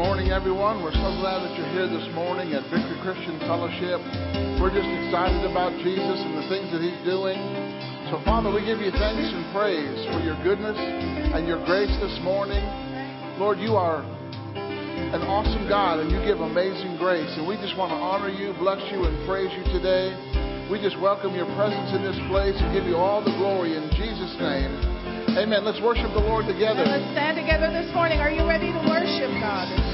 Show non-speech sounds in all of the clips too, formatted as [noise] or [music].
morning, everyone. We're so glad that you're here this morning at Victory Christian Fellowship. We're just excited about Jesus and the things that he's doing. So, Father, we give you thanks and praise for your goodness and your grace this morning. Lord, you are an awesome God and you give amazing grace. And we just want to honor you, bless you, and praise you today. We just welcome your presence in this place and give you all the glory in Jesus' name. Amen. Let's worship the Lord together. Now let's stand together this morning. Are you ready to worship God?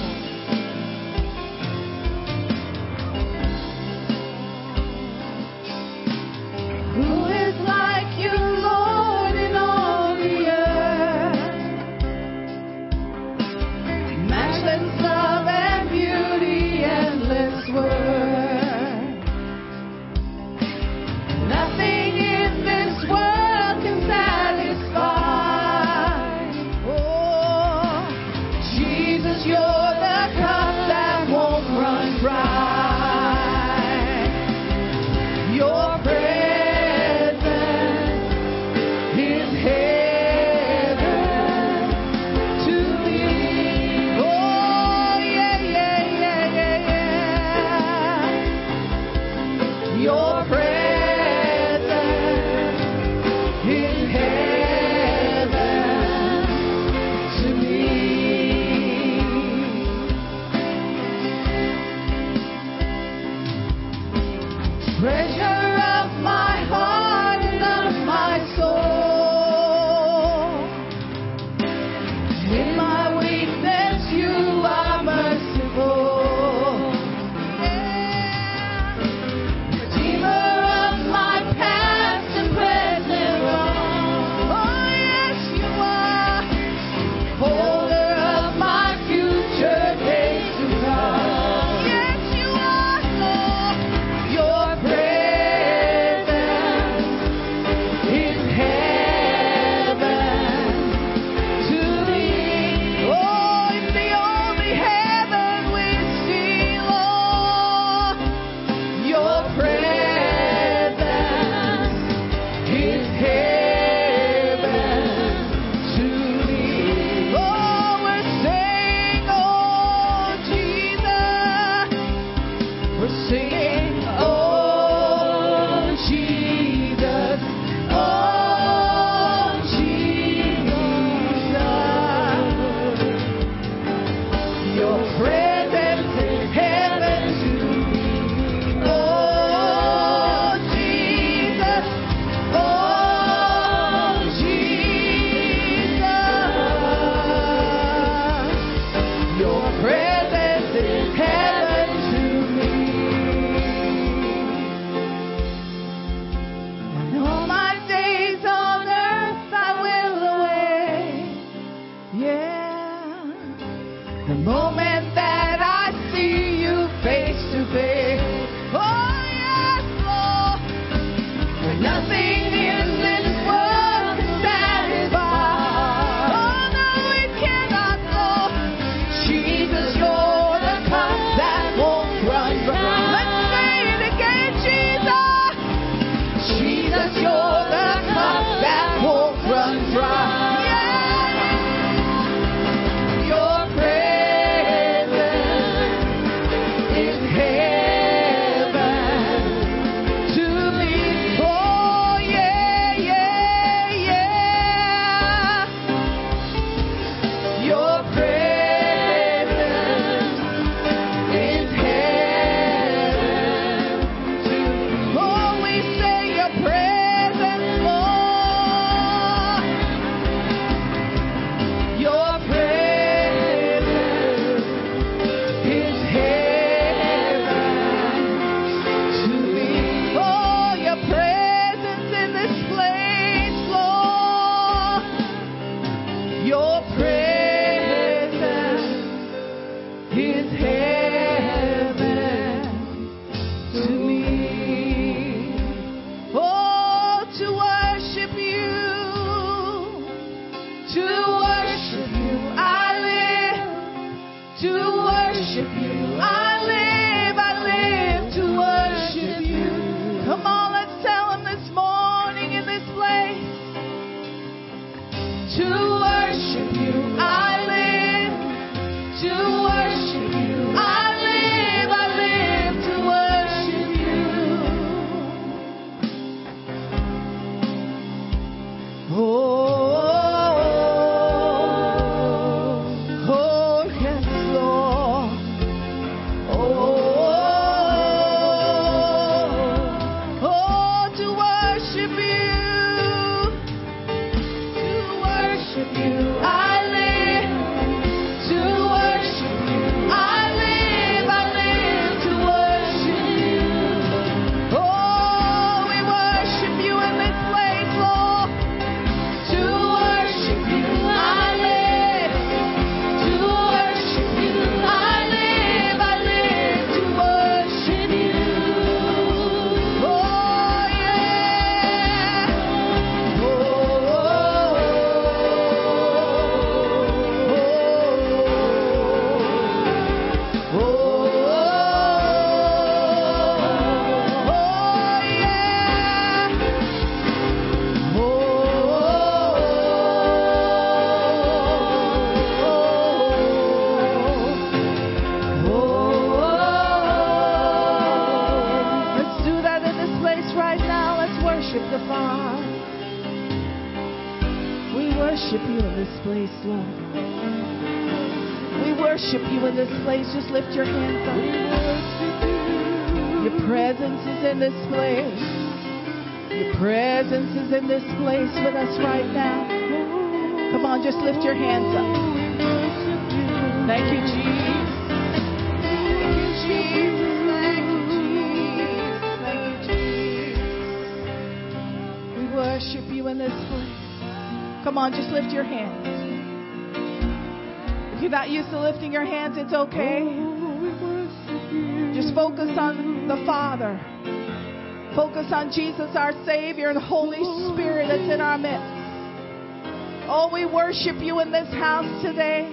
worship you in this house today.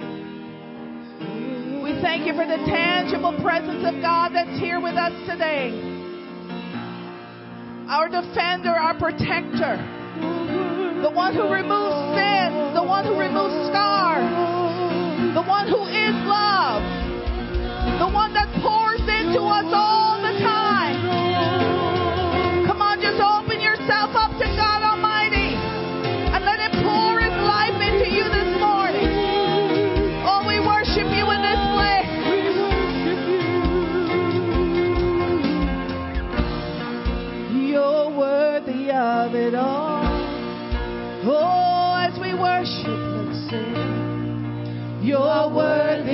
We thank you for the tangible presence of God that's here with us today. Our defender, our protector, the one who removes sin, the one who removes scars, the one who is love, the one that pours into us all.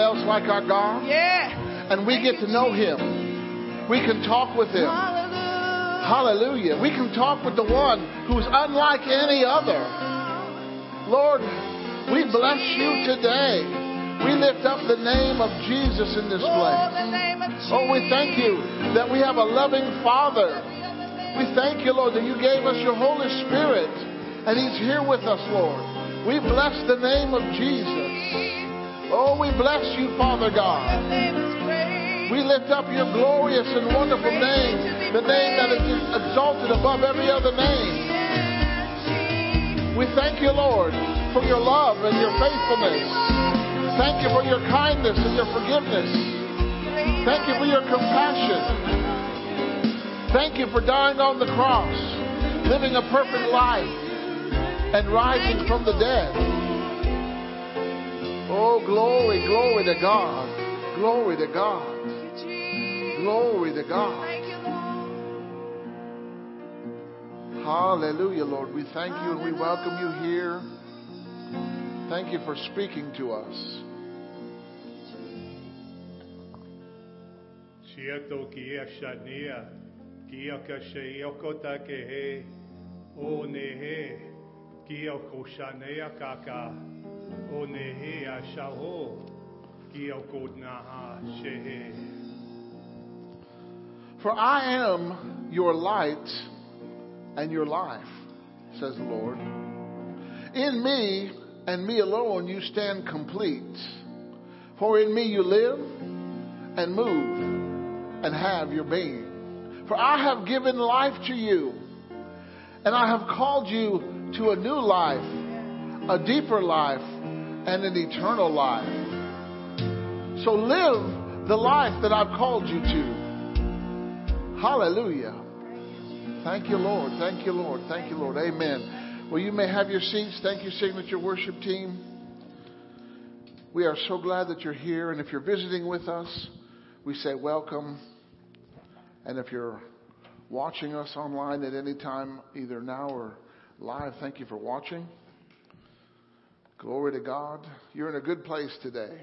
that there's no one else like our God? Yeah. And we get to know Him. We can talk with Him. Hallelujah. Hallelujah. We can talk with the one who's unlike any other. Lord, we bless you today. We lift up the name of Jesus in this Oh, place. the name of Jesus. Oh, we thank you that we have a loving Father. We thank you, Lord, that you gave us your Holy Spirit, and He's here with us, Lord. We bless the name of Jesus. Oh, we bless you, Father God. Your name is great. We lift up your glorious and wonderful name, the name that is exalted above every other name. We thank you, Lord, for your love and your faithfulness. Thank you for your kindness and your forgiveness. Thank you for your compassion. Thank you for dying on the cross, living a perfect life, and rising from the dead. Oh, glory, glory to God. Glory to God. Glory to God. Hallelujah, Lord. We thank you and we welcome you here. Thank you for speaking to us. Siato ki a shania, ki a ka shei o kota ke he, o ne he, ki a ko shanea kaka, o ne he ki a naha shehe. For I am your light and your life, says the Lord. In me and me alone you stand complete. For in me you live and move and have your being. For I have given life to you, and I have called you to a new life, a deeper life, and an eternal life. So live the life that I've called you to. Hallelujah. Thank you, Lord. Thank you, Lord. Thank you, Lord. Amen. Well, you may have your seats. Thank you, Signature Worship Team. We are so glad that you're here. And if you're visiting with us, we say welcome. And if you're watching us online at any time, either now or live, thank you for watching. Glory to God. You're in a good place today.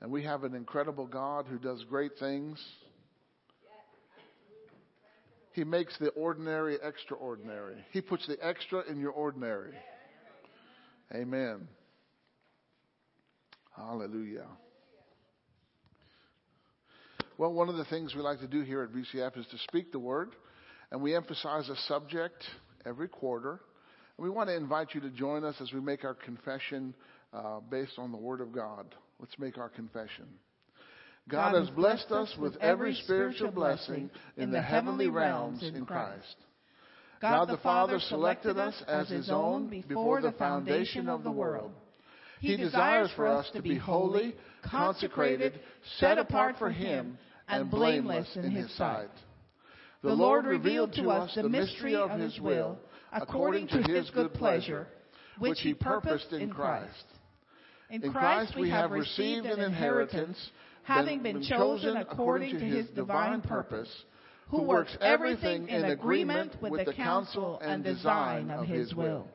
And we have an incredible God who does great things. He makes the ordinary extraordinary. He puts the extra in your ordinary. Amen. Hallelujah. Well, one of the things we like to do here at VCF is to speak the word, and we emphasize a subject every quarter. We want to invite you to join us as we make our confession uh, based on the word of God. Let's make our confession. God, has blessed us with every spiritual blessing in the heavenly realms in Christ. God the Father selected us as His own before the foundation of the world. He desires for us to be holy, consecrated, set apart for Him, and blameless in His sight. The Lord revealed to us the mystery of His will, according to His good pleasure, which He purposed in Christ. In Christ we have received an inheritance, having been chosen according to His divine purpose, who works everything in agreement with the counsel and design of His will.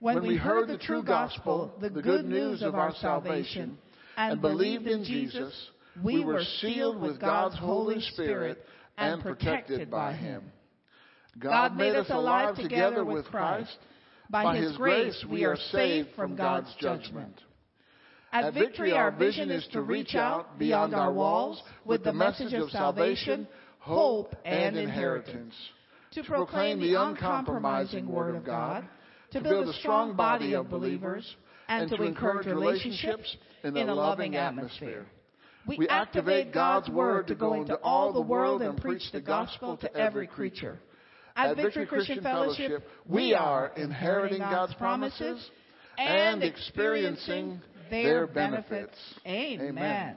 When we heard the true gospel, the good news of our salvation, and believed in Jesus, we were sealed with God's Holy Spirit and protected by Him. God made us alive together with Christ. By His grace, we are saved from God's judgment. At Victory, our vision is to reach out beyond our walls with the message of salvation, hope, and inheritance. To proclaim the uncompromising Word of God, to build a strong body of believers, and to encourage relationships in a loving atmosphere. We activate God's Word to go into all the world and preach the gospel to every creature. At Victory Christian Fellowship, we are inheriting God's promises and experiencing their benefits. Amen. Amen.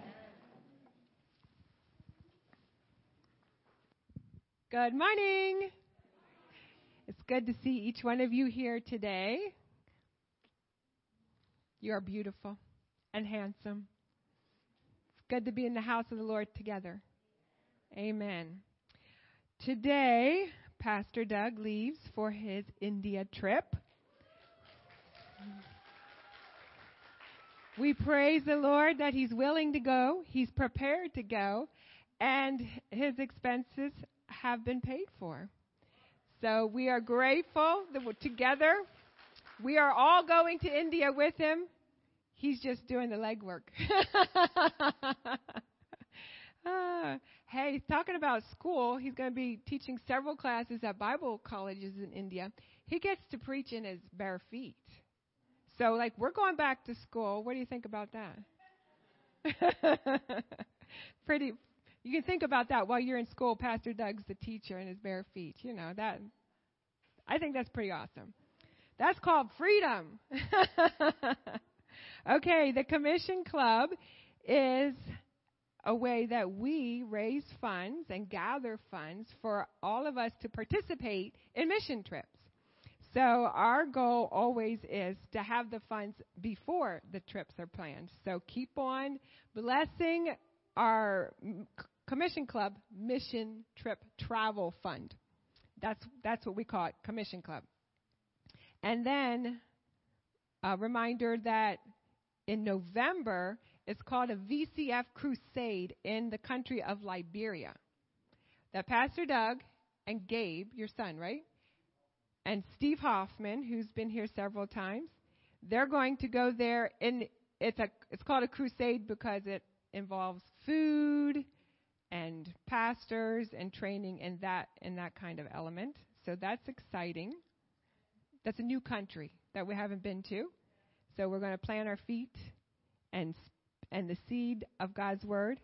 Good morning. It's good to see each one of you here today. You are beautiful and handsome. It's good to be in the house of the Lord together. Amen. Today, Pastor Doug leaves for his India trip. We praise the Lord that he's willing to go, he's prepared to go, and his expenses have been paid for. So we are grateful that together. We are all going to India with him. He's just doing the legwork. [laughs] Ah, hey, talking about school, he's going to be teaching several classes at Bible colleges in India. He gets to preach in his bare feet. So, like, we're going back to school. What do you think about that? [laughs] Pretty. You can think about that while you're in school. Pastor Doug's the teacher in his bare feet. You know that. I think that's pretty awesome. That's called freedom. [laughs] okay, the Commission Club is a way that we raise funds and gather funds for all of us to participate in mission trips. So our goal always is to have the funds before the trips are planned. So keep on blessing our Commission Club Mission Trip Travel Fund. That's that's what we call it, Commission Club. And then a reminder that in November it's called a VCF crusade in the country of Liberia. That Pastor Doug and Gabe, your son, right? And Steve Hoffman, who's been here several times, they're going to go there and it's a it's called a crusade because it involves food and pastors and training and that in that kind of element. So that's exciting. That's a new country that we haven't been to. So we're going to plant our feet and and the seed of God's word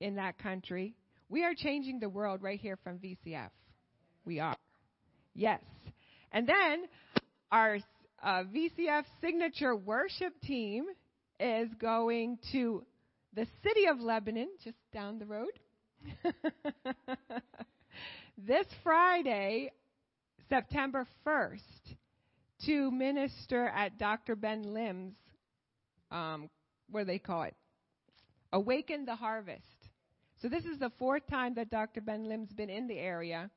in that country. We are changing the world right here from VCF. We are. Yes. And then our uh, VCF signature worship team is going to the city of Lebanon, just down the road. [laughs] this Friday, September 1st, to minister at Dr. Ben Lim's, um, what do they call it? Awaken the Harvest. So this is the fourth time that Dr. Ben Lim's been in the area.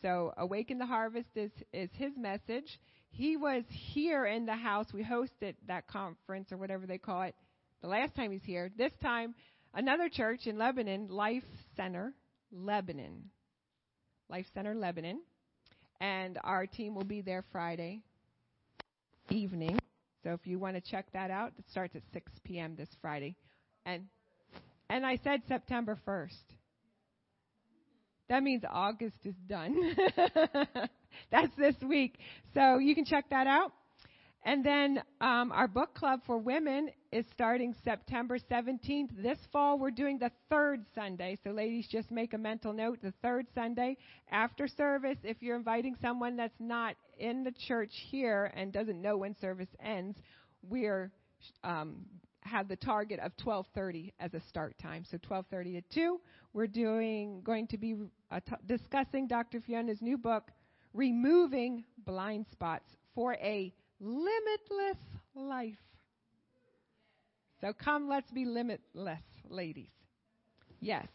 So Awaken the Harvest is, is his message. He was here in the house. We hosted that conference or whatever they call it the last time he's here. This time, another church in Lebanon, Life Center, Lebanon. Life Center, Lebanon. And our team will be there Friday evening. So if you want to check that out, it starts at 6 p.m. this Friday. And and I said September 1st. That means August is done. [laughs] That's this week. So you can check that out. And then um, our book club for women is starting September 17th. This fall, we're doing the third Sunday. So, ladies, just make a mental note the third Sunday after service. If you're inviting someone that's not in the church here and doesn't know when service ends, we're um, have the target of 12:30 as a start time. So 12:30 to 2. We're doing going to be uh, t- discussing Dr. Fiona's new book, Removing Blind Spots for a Limitless Life. So come, let's be limitless, ladies. Yes.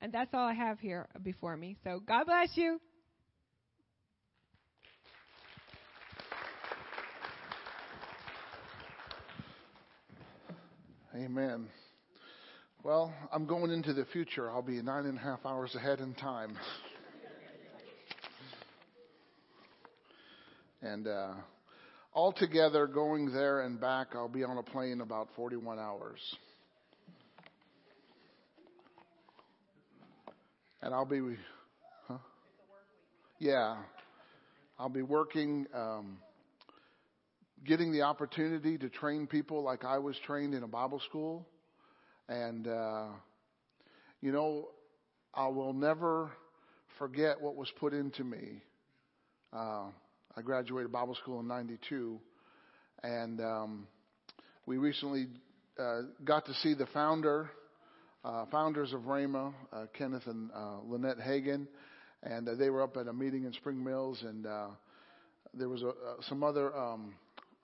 And that's all I have here before me. So God bless you. Amen. Well, I'm going into the future. I'll be nine and a half hours ahead in time. and uh, altogether, going there and back, I'll be on a plane about 41 hours. And I'll be, huh? Yeah. I'll be working. Um, getting the opportunity to train people like I was trained in a Bible school. And, uh, you know, I will never forget what was put into me. Uh, I graduated Bible school in 92. And um, we recently uh, got to see the founder, uh, founders of Rhema, uh, Kenneth and uh, Lynette Hagin. And uh, they were up at a meeting in Spring Mills. And uh, there was a, some other um,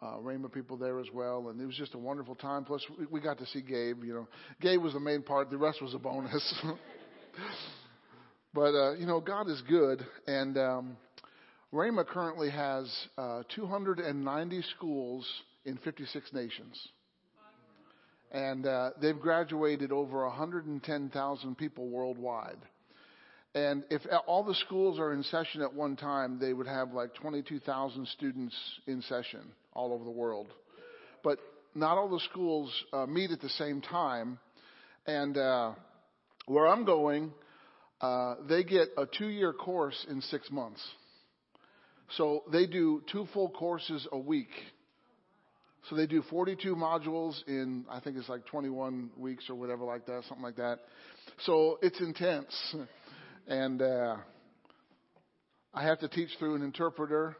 uh, Rhema people there as well, and it was just a wonderful time. Plus, we, we got to see Gabe. You know, Gabe was the main part; the rest was a bonus. [laughs] but uh, you know, God is good, and um, Rhema currently has uh, 290 schools in 56 nations, and uh, they've graduated over 110,000 people worldwide. And if all the schools are in session at one time, they would have like 22,000 students in session all over the world. But not all the schools uh, meet at the same time. And uh, where I'm going, uh, they get a two year course in six months. So they do two full courses a week. So they do 42 modules in, I think it's like 21 weeks or whatever like that, something like that. So it's intense. [laughs] And uh, I have to teach through an interpreter,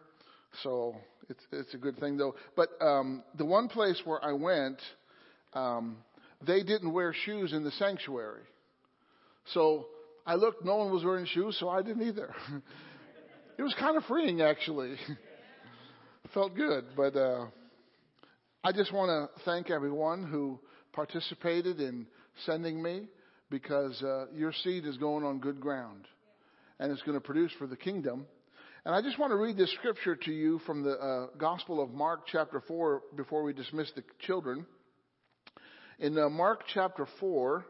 so it's it's a good thing though. But um, the one place where I went, um, they didn't wear shoes in the sanctuary, so I looked. No one was wearing shoes, so I didn't either. [laughs] it was kind of freeing, actually. [laughs] Felt good, but uh, I just want to thank everyone who participated in sending me because uh, your seed is going on good ground and it's going to produce for the kingdom. And I just want to read this scripture to you from the uh, Gospel of Mark, chapter 4, before we dismiss the children. In uh, Mark chapter 4,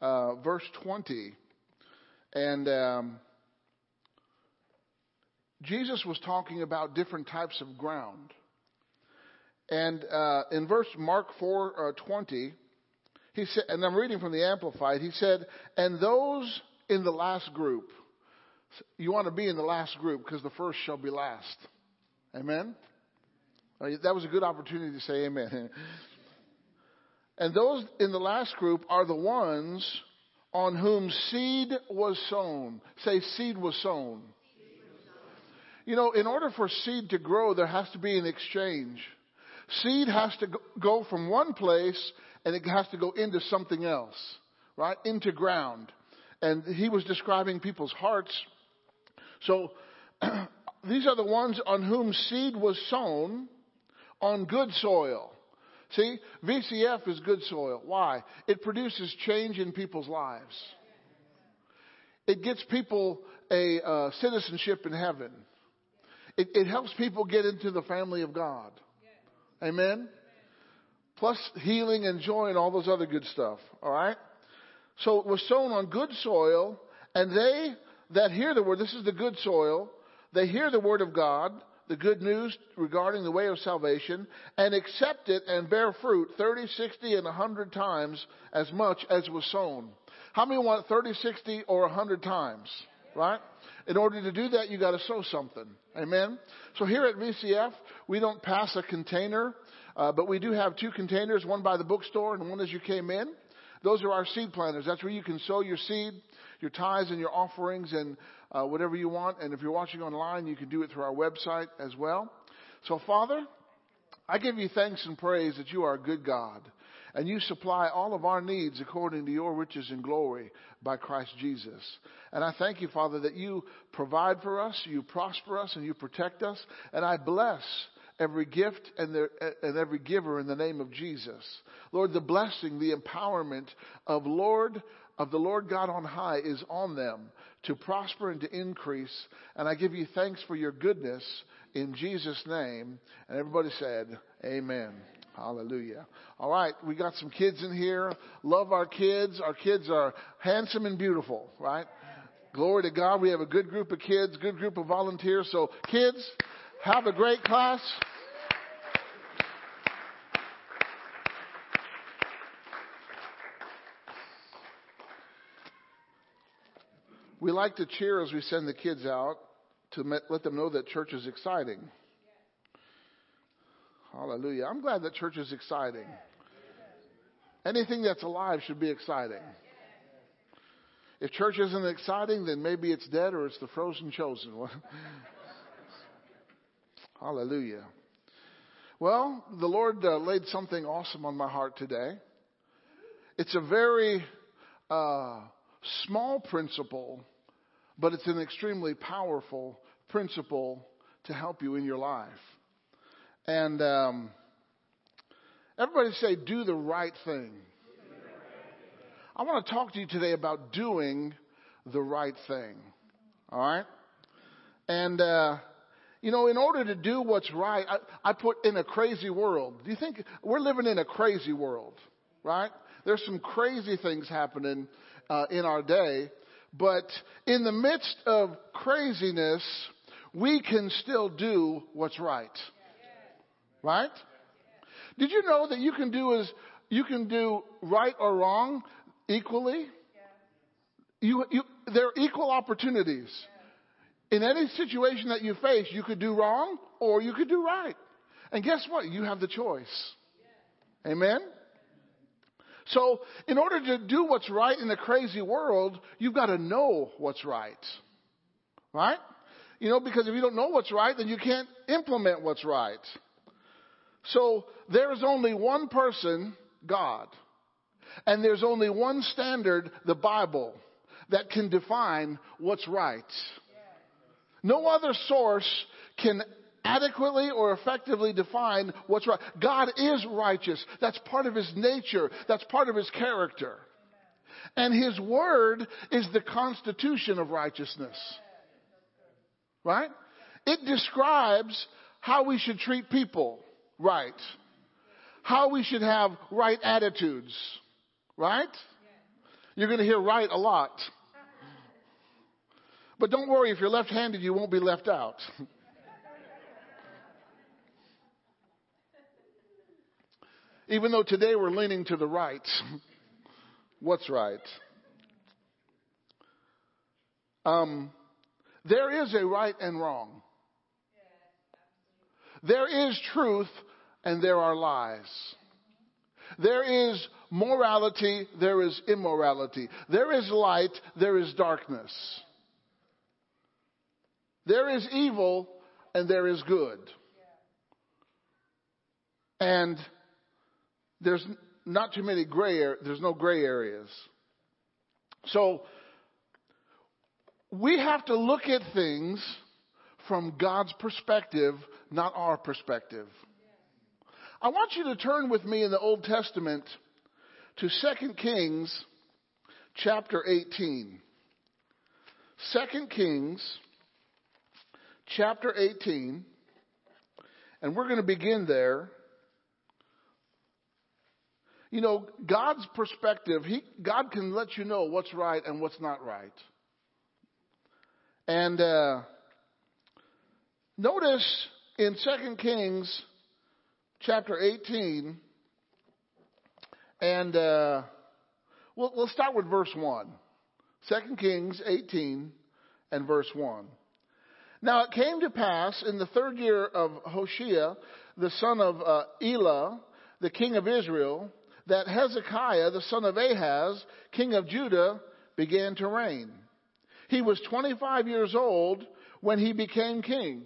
uh, verse 20, and um, Jesus was talking about different types of ground. And uh, in verse Mark 4, uh, 20, he said, and I'm reading from the Amplified, he said, and those in the last group, you want to be in the last group because the first shall be last. Amen? That was a good opportunity to say amen. [laughs] And those in the last group are the ones on whom seed was sown. Say, seed was sown. You know, in order for seed to grow, there has to be an exchange. Seed has to go from one place and it has to go into something else, right? Into ground. And he was describing people's hearts. So [clears throat] these are the ones on whom seed was sown on good soil. See, VCF is good soil. Why? It produces change in people's lives. It gets people a uh, citizenship in heaven. It, it helps people get into the family of God. Amen? plus healing and joy and all those other good stuff. All right? So it was sown on good soil, and they that hear the word, this is the good soil, they hear the word of God, the good news regarding the way of salvation, and accept it and bear fruit 30, 60, and 100 times as much as was sown. How many want 30, 60, or 100 times? Right? In order to do that, you got to sow something. Amen? So here at VCF, we don't pass a container, uh, but we do have two containers, one by the bookstore and one as you came in. Those are our seed planters. That's where you can sow your seed, your tithes and your offerings and uh, whatever you want. And if you're watching online, you can do it through our website as well. So Father, I give you thanks and praise that you are a good God and you supply all of our needs according to your riches and glory by Christ Jesus. And I thank you, Father, that you provide for us, you prosper us, and you protect us. And I bless every gift and, and every giver in the name of Jesus. Lord, the blessing, the empowerment of Lord, of the Lord God on high is on them to prosper and to increase. And I give you thanks for your goodness in Jesus' name. And everybody said, Amen. Hallelujah. All right, we got some kids in here. Love our kids. Our kids are handsome and beautiful, right? Glory to God. We have a good group of kids, good group of volunteers. So, kids, have a great class. We like to cheer as we send the kids out to let them know that church is exciting. Hallelujah. I'm glad that church is exciting. Anything that's alive should be exciting. If church isn't exciting, then maybe it's dead or it's the frozen chosen. One. [laughs] Hallelujah. Well, the Lord uh, laid something awesome on my heart today. It's a very uh, small principle, but it's an extremely powerful principle to help you in your life. And um, everybody say, do the right thing. I want to talk to you today about doing the right thing. All right? And, uh, you know, in order to do what's right, I, I put in a crazy world. Do you think we're living in a crazy world, right? There's some crazy things happening uh, in our day, but in the midst of craziness, we can still do what's right. Right? Did you know that you can do as you can do right or wrong equally? You, you, there are equal opportunities. In any situation that you face, you could do wrong or you could do right. And guess what? You have the choice. Amen? So, in order to do what's right in a crazy world, you've got to know what's right. Right? You know, because if you don't know what's right, then you can't implement what's right. So there is only one person, God. And there's only one standard, the Bible, that can define what's right. No other source can adequately or effectively define what's right. God is righteous. That's part of his nature. That's part of his character. And his word is the constitution of righteousness. Right? It describes how we should treat people right. How we should have right attitudes. Right? You're going to hear right a lot. But don't worry, if you're left handed, you won't be left out. [laughs] Even though today we're leaning to the right. [laughs] What's right? Um, there is a right and wrong. There is truth and there are lies. There is morality, there is immorality. There is light, there is darkness. There is evil, and there is good. And there's not too many gray there's no gray areas. So we have to look at things from God's perspective, not our perspective. I want you to turn with me in the Old Testament to 2 Kings chapter 18. 2 Kings chapter 18. And we're going to begin there You know, God's perspective, he, God can let you know what's right and what's not right. And uh, notice in 2 Kings chapter 18, and uh, we'll, we'll start with verse 1. 2 Kings 18 and verse 1. Now it came to pass in the third year of Hoshea, the son of uh, Elah, the king of Israel, that Hezekiah, the son of Ahaz, king of Judah, began to reign. He was 25 years old when he became king.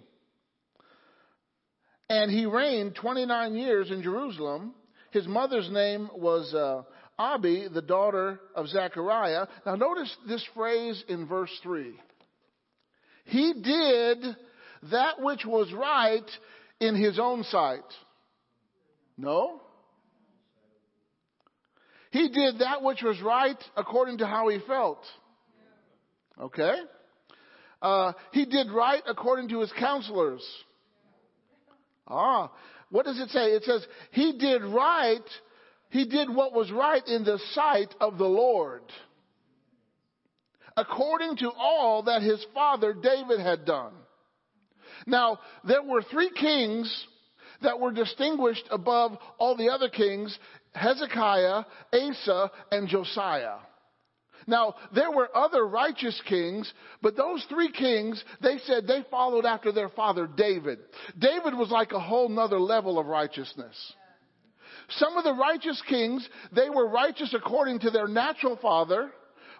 And he reigned 29 years in Jerusalem. His mother's name was uh, Abi, the daughter of Zechariah. Now notice this phrase in verse 3. He did that which was right in his own sight. No? He did that which was right according to how he felt. Okay? Uh, he did right according to his counselors. Ah, what does it say? It says, he did right, he did what was right in the sight of the Lord. According to all that his father David had done. Now, there were three kings that were distinguished above all the other kings Hezekiah, Asa, and Josiah. Now, there were other righteous kings, but those three kings, they said they followed after their father David. David was like a whole nother level of righteousness. Some of the righteous kings, they were righteous according to their natural father,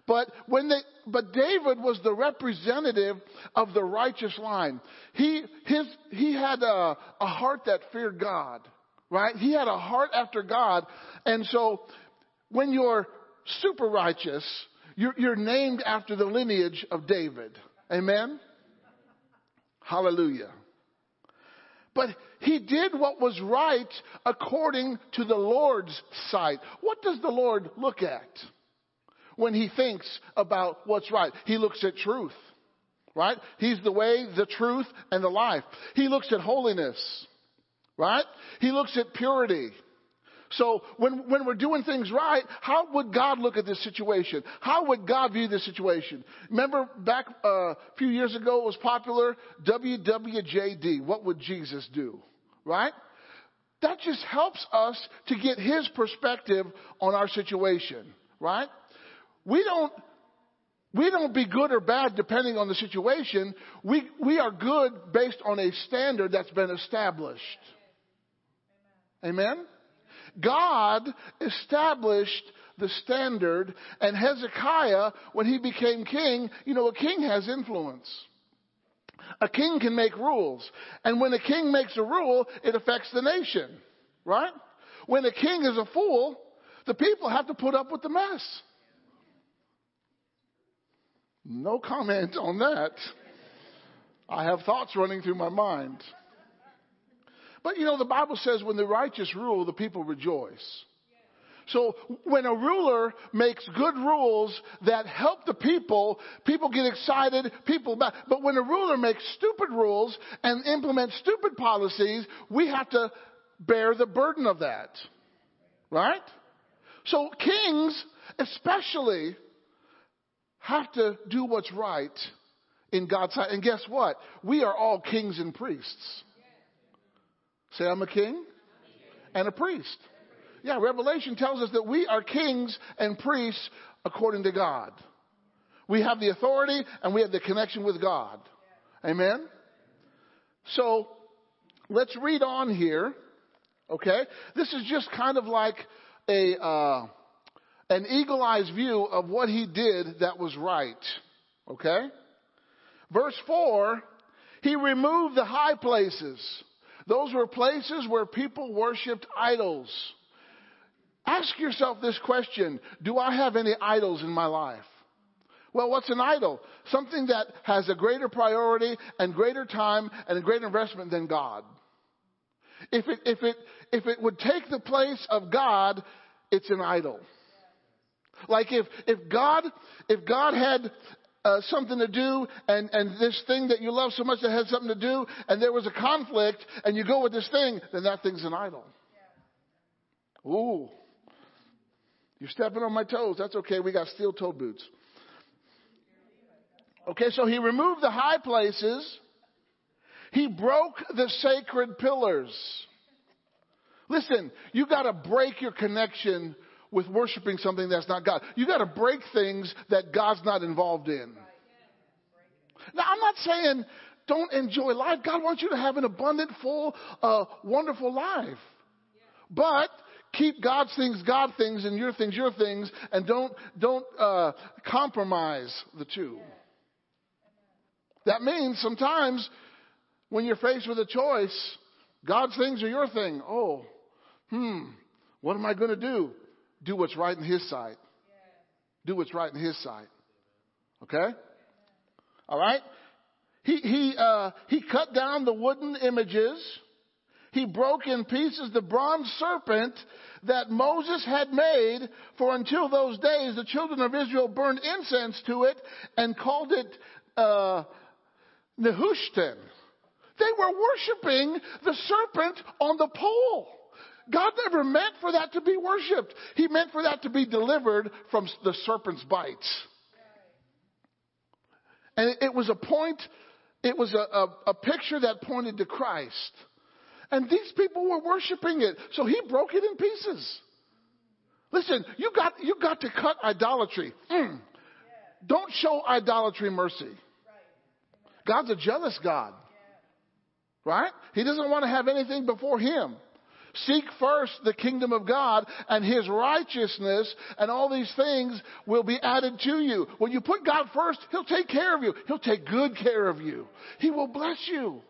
but when they, but David was the representative of the righteous line. He, his, he had a, a heart that feared God, right? He had a heart after God. And so when you're super righteous, you're, you're named after the lineage of David. Amen? Hallelujah. But he did what was right according to the Lord's sight. What does the Lord look at when he thinks about what's right? He looks at truth, right? He's the way, the truth, and the life. He looks at holiness, right? He looks at purity. So when, when we're doing things right, how would God look at this situation? How would God view this situation? Remember back uh, a few years ago it was popular, WWJD, what would Jesus do? Right? That just helps us to get his perspective on our situation, right? We don't we don't be good or bad depending on the situation. We, we are good based on a standard that's been established. Amen? God established the standard, and Hezekiah, when he became king, you know, a king has influence. A king can make rules. And when a king makes a rule, it affects the nation. Right? When a king is a fool, the people have to put up with the mess. No comment on that. I have thoughts running through my mind. But you know, the Bible says when the righteous rule, the people rejoice. So when a ruler makes good rules that help the people, people get excited, people, but when a ruler makes stupid rules and implements stupid policies, we have to bear the burden of that. Right? So kings, especially, have to do what's right in God's sight. And guess what? We are all kings and priests. Say, I'm a king and a priest. Yeah, Revelation tells us that we are kings and priests according to God. We have the authority and we have the connection with God. Amen? So, let's read on here. Okay? This is just kind of like a, uh, an eagle eyed view of what he did that was right. Okay? Verse 4 He removed the high places those were places where people worshiped idols. Ask yourself this question Do I have any idols in my life? Well, what's an idol? Something that has a greater priority and greater time and a greater investment than God. If it, if it, if it would take the place of God, it's an idol. Like if, if God, if God had uh, something to do and, and this thing that you love so much that has something to do and there was a conflict and you go with this thing, then that thing's an idol. Ooh. You're stepping on my toes. That's okay. We got steel toe boots. Okay, so he removed the high places. He broke the sacred pillars. Listen, you gotta break your connection with worshiping something that's not God. You gotta break things that God's not involved in. Now, I'm not saying don't enjoy life. God wants you to have an abundant, full, uh, wonderful life. But keep God's things God things and your things your things, and don't don't uh, compromise the two. That means sometimes when you're faced with a choice, God's things are your thing. Oh, hmm, what am I going to do? Do what's right in His sight. Do what's right in His sight. Okay? All right? He, he, uh, he cut down the wooden images. He broke in pieces the bronze serpent that Moses had made, for until those days the children of Israel burned incense to it and called it uh, Nehushtan. They were worshiping the serpent on the pole. God never meant for that to be worshiped. He meant for that to be delivered from the serpent's bites. And it was a point, it was a, a, a picture that pointed to Christ. And these people were worshiping it. So he broke it in pieces. Listen, you got, you got to cut idolatry. Mm. Don't show idolatry mercy. God's a jealous God. Right? He doesn't want to have anything before Him. Seek first the kingdom of God and His righteousness, and all these things will be added to you. When you put God first, He'll take care of you. He'll take good care of you. He will bless you.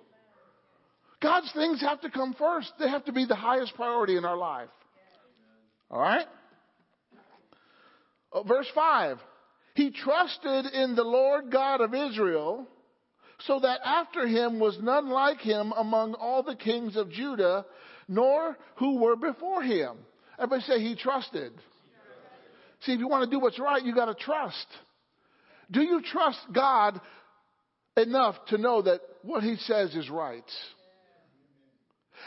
God's things have to come first. They have to be the highest priority in our life. All right? Oh, verse 5. He trusted in the Lord God of Israel so that after him was none like him among all the kings of Judah, nor who were before him. Everybody say he trusted. See, if you want to do what's right, you got to trust. Do you trust God enough to know that what he says is right?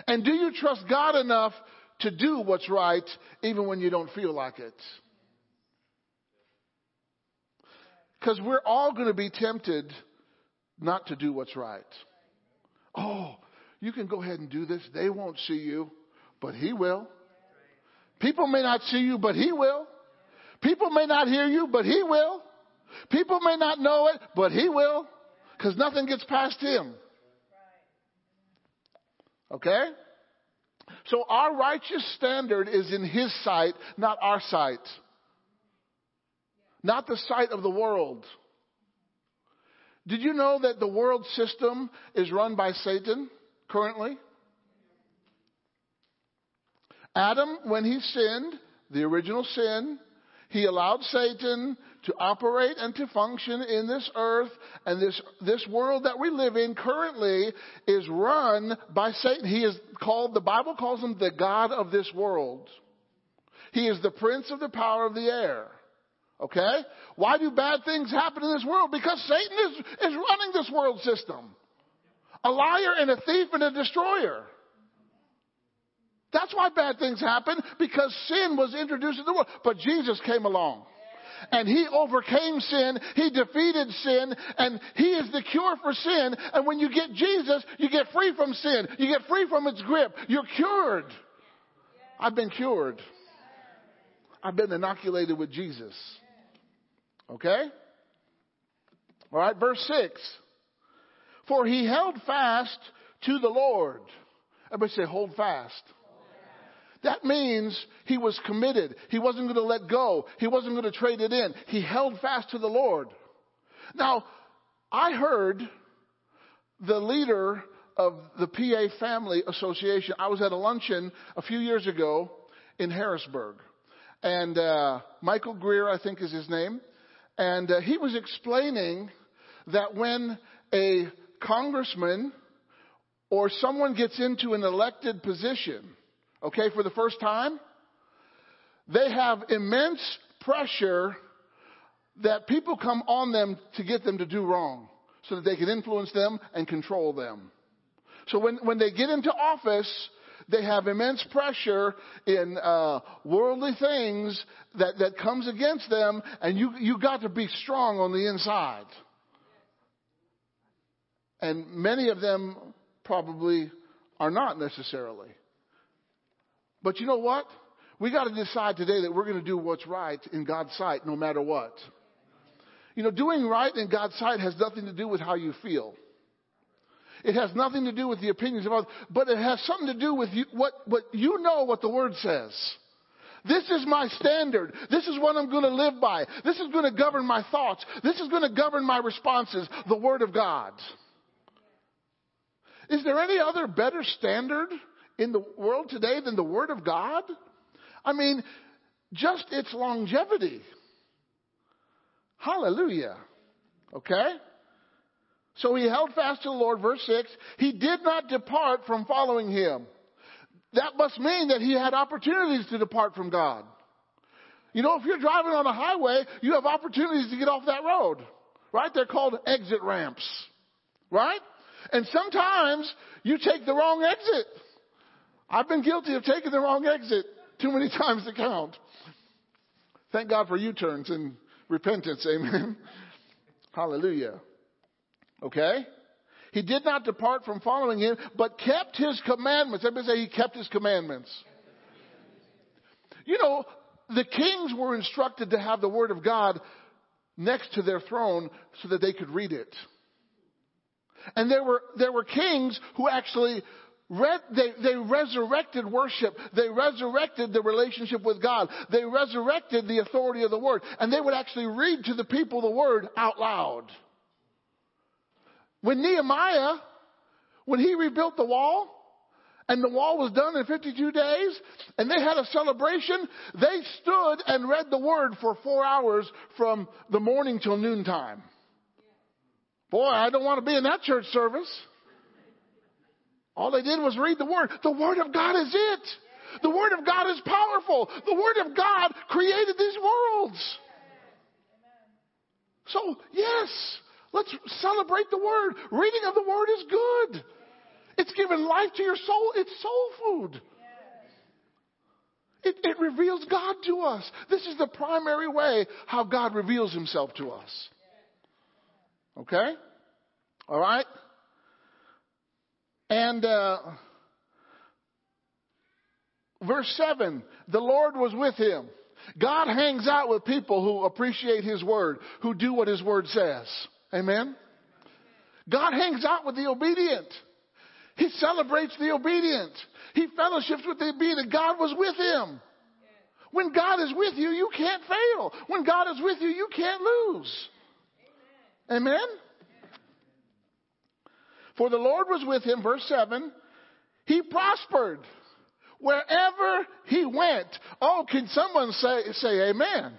And do you trust God enough to do what's right even when you don't feel like it? Because we're all going to be tempted not to do what's right. Oh, you can go ahead and do this. They won't see you, but He will. People may not see you, but He will. People may not hear you, but He will. People may not know it, but He will. Because nothing gets past Him. Okay? So our righteous standard is in His sight, not our sight. Not the sight of the world. Did you know that the world system is run by Satan currently? Adam, when he sinned, the original sin, he allowed Satan to operate and to function in this earth and this, this world that we live in currently is run by Satan. He is called, the Bible calls him the God of this world. He is the prince of the power of the air. Okay? Why do bad things happen in this world? Because Satan is, is running this world system. A liar and a thief and a destroyer. That's why bad things happen, because sin was introduced in the world. But Jesus came along. And he overcame sin, he defeated sin, and he is the cure for sin. And when you get Jesus, you get free from sin. You get free from its grip. You're cured. I've been cured. I've been inoculated with Jesus. Okay? All right, verse 6. For he held fast to the Lord. Everybody say, hold fast. That means he was committed. He wasn't going to let go. He wasn't going to trade it in. He held fast to the Lord. Now, I heard the leader of the PA Family Association. I was at a luncheon a few years ago in Harrisburg. And uh, Michael Greer, I think is his name. And uh, he was explaining that when a congressman or someone gets into an elected position, okay, for the first time, they have immense pressure that people come on them to get them to do wrong so that they can influence them and control them. So when, when they get into office, They have immense pressure in uh, worldly things that, that comes against them, and you, you got to be strong on the inside. And many of them probably are not necessarily. But you know what? We got to decide today that we're going to do what's right in God's sight no matter what. You know, doing right in God's sight has nothing to do with how you feel. It has nothing to do with the opinions of others, but it has something to do with you, what, what you know what the Word says. This is my standard. This is what I'm going to live by. This is going to govern my thoughts. This is going to govern my responses. The Word of God. Is there any other better standard in the world today than the Word of God? I mean, just its longevity. Hallelujah. Okay? So he held fast to the Lord, verse 6. He did not depart from following him. That must mean that he had opportunities to depart from God. You know, if you're driving on a highway, you have opportunities to get off that road. Right? They're called exit ramps. Right? And sometimes you take the wrong exit. I've been guilty of taking the wrong exit too many [laughs] times to count. Thank God for U-turns and repentance. Amen. [laughs] Hallelujah. Okay? He did not depart from following him, but kept his commandments. Everybody say he kept his commandments. You know, the kings were instructed to have the word of God next to their throne so that they could read it. And there were, there were kings who actually read, they, they resurrected worship. They resurrected the relationship with God. They resurrected the authority of the word. And they would actually read to the people the word out loud. When Nehemiah, when he rebuilt the wall, and the wall was done in 52 days, and they had a celebration, they stood and read the word for four hours from the morning till noontime. Boy, I don't want to be in that church service. All they did was read the Word. The Word of God is it. The Word of God is powerful. The Word of God created these worlds. So, yes, let's celebrate the Word. Reading of the Word is good. It's given life to your soul. It's soul food. It, it reveals God to us. This is the primary way how God reveals Himself to us. Okay? All right? And uh, verse 7 the Lord was with him. God hangs out with people who appreciate His Word, who do what His Word says. Amen? God hangs out with the obedient. He celebrates the obedient. He fellowships with the obedient. God was with him. When God is with you, you can't fail. When God is with you, you can't lose. Amen? For the Lord was with him, verse 7. He prospered wherever he went. Oh, can someone say, say amen?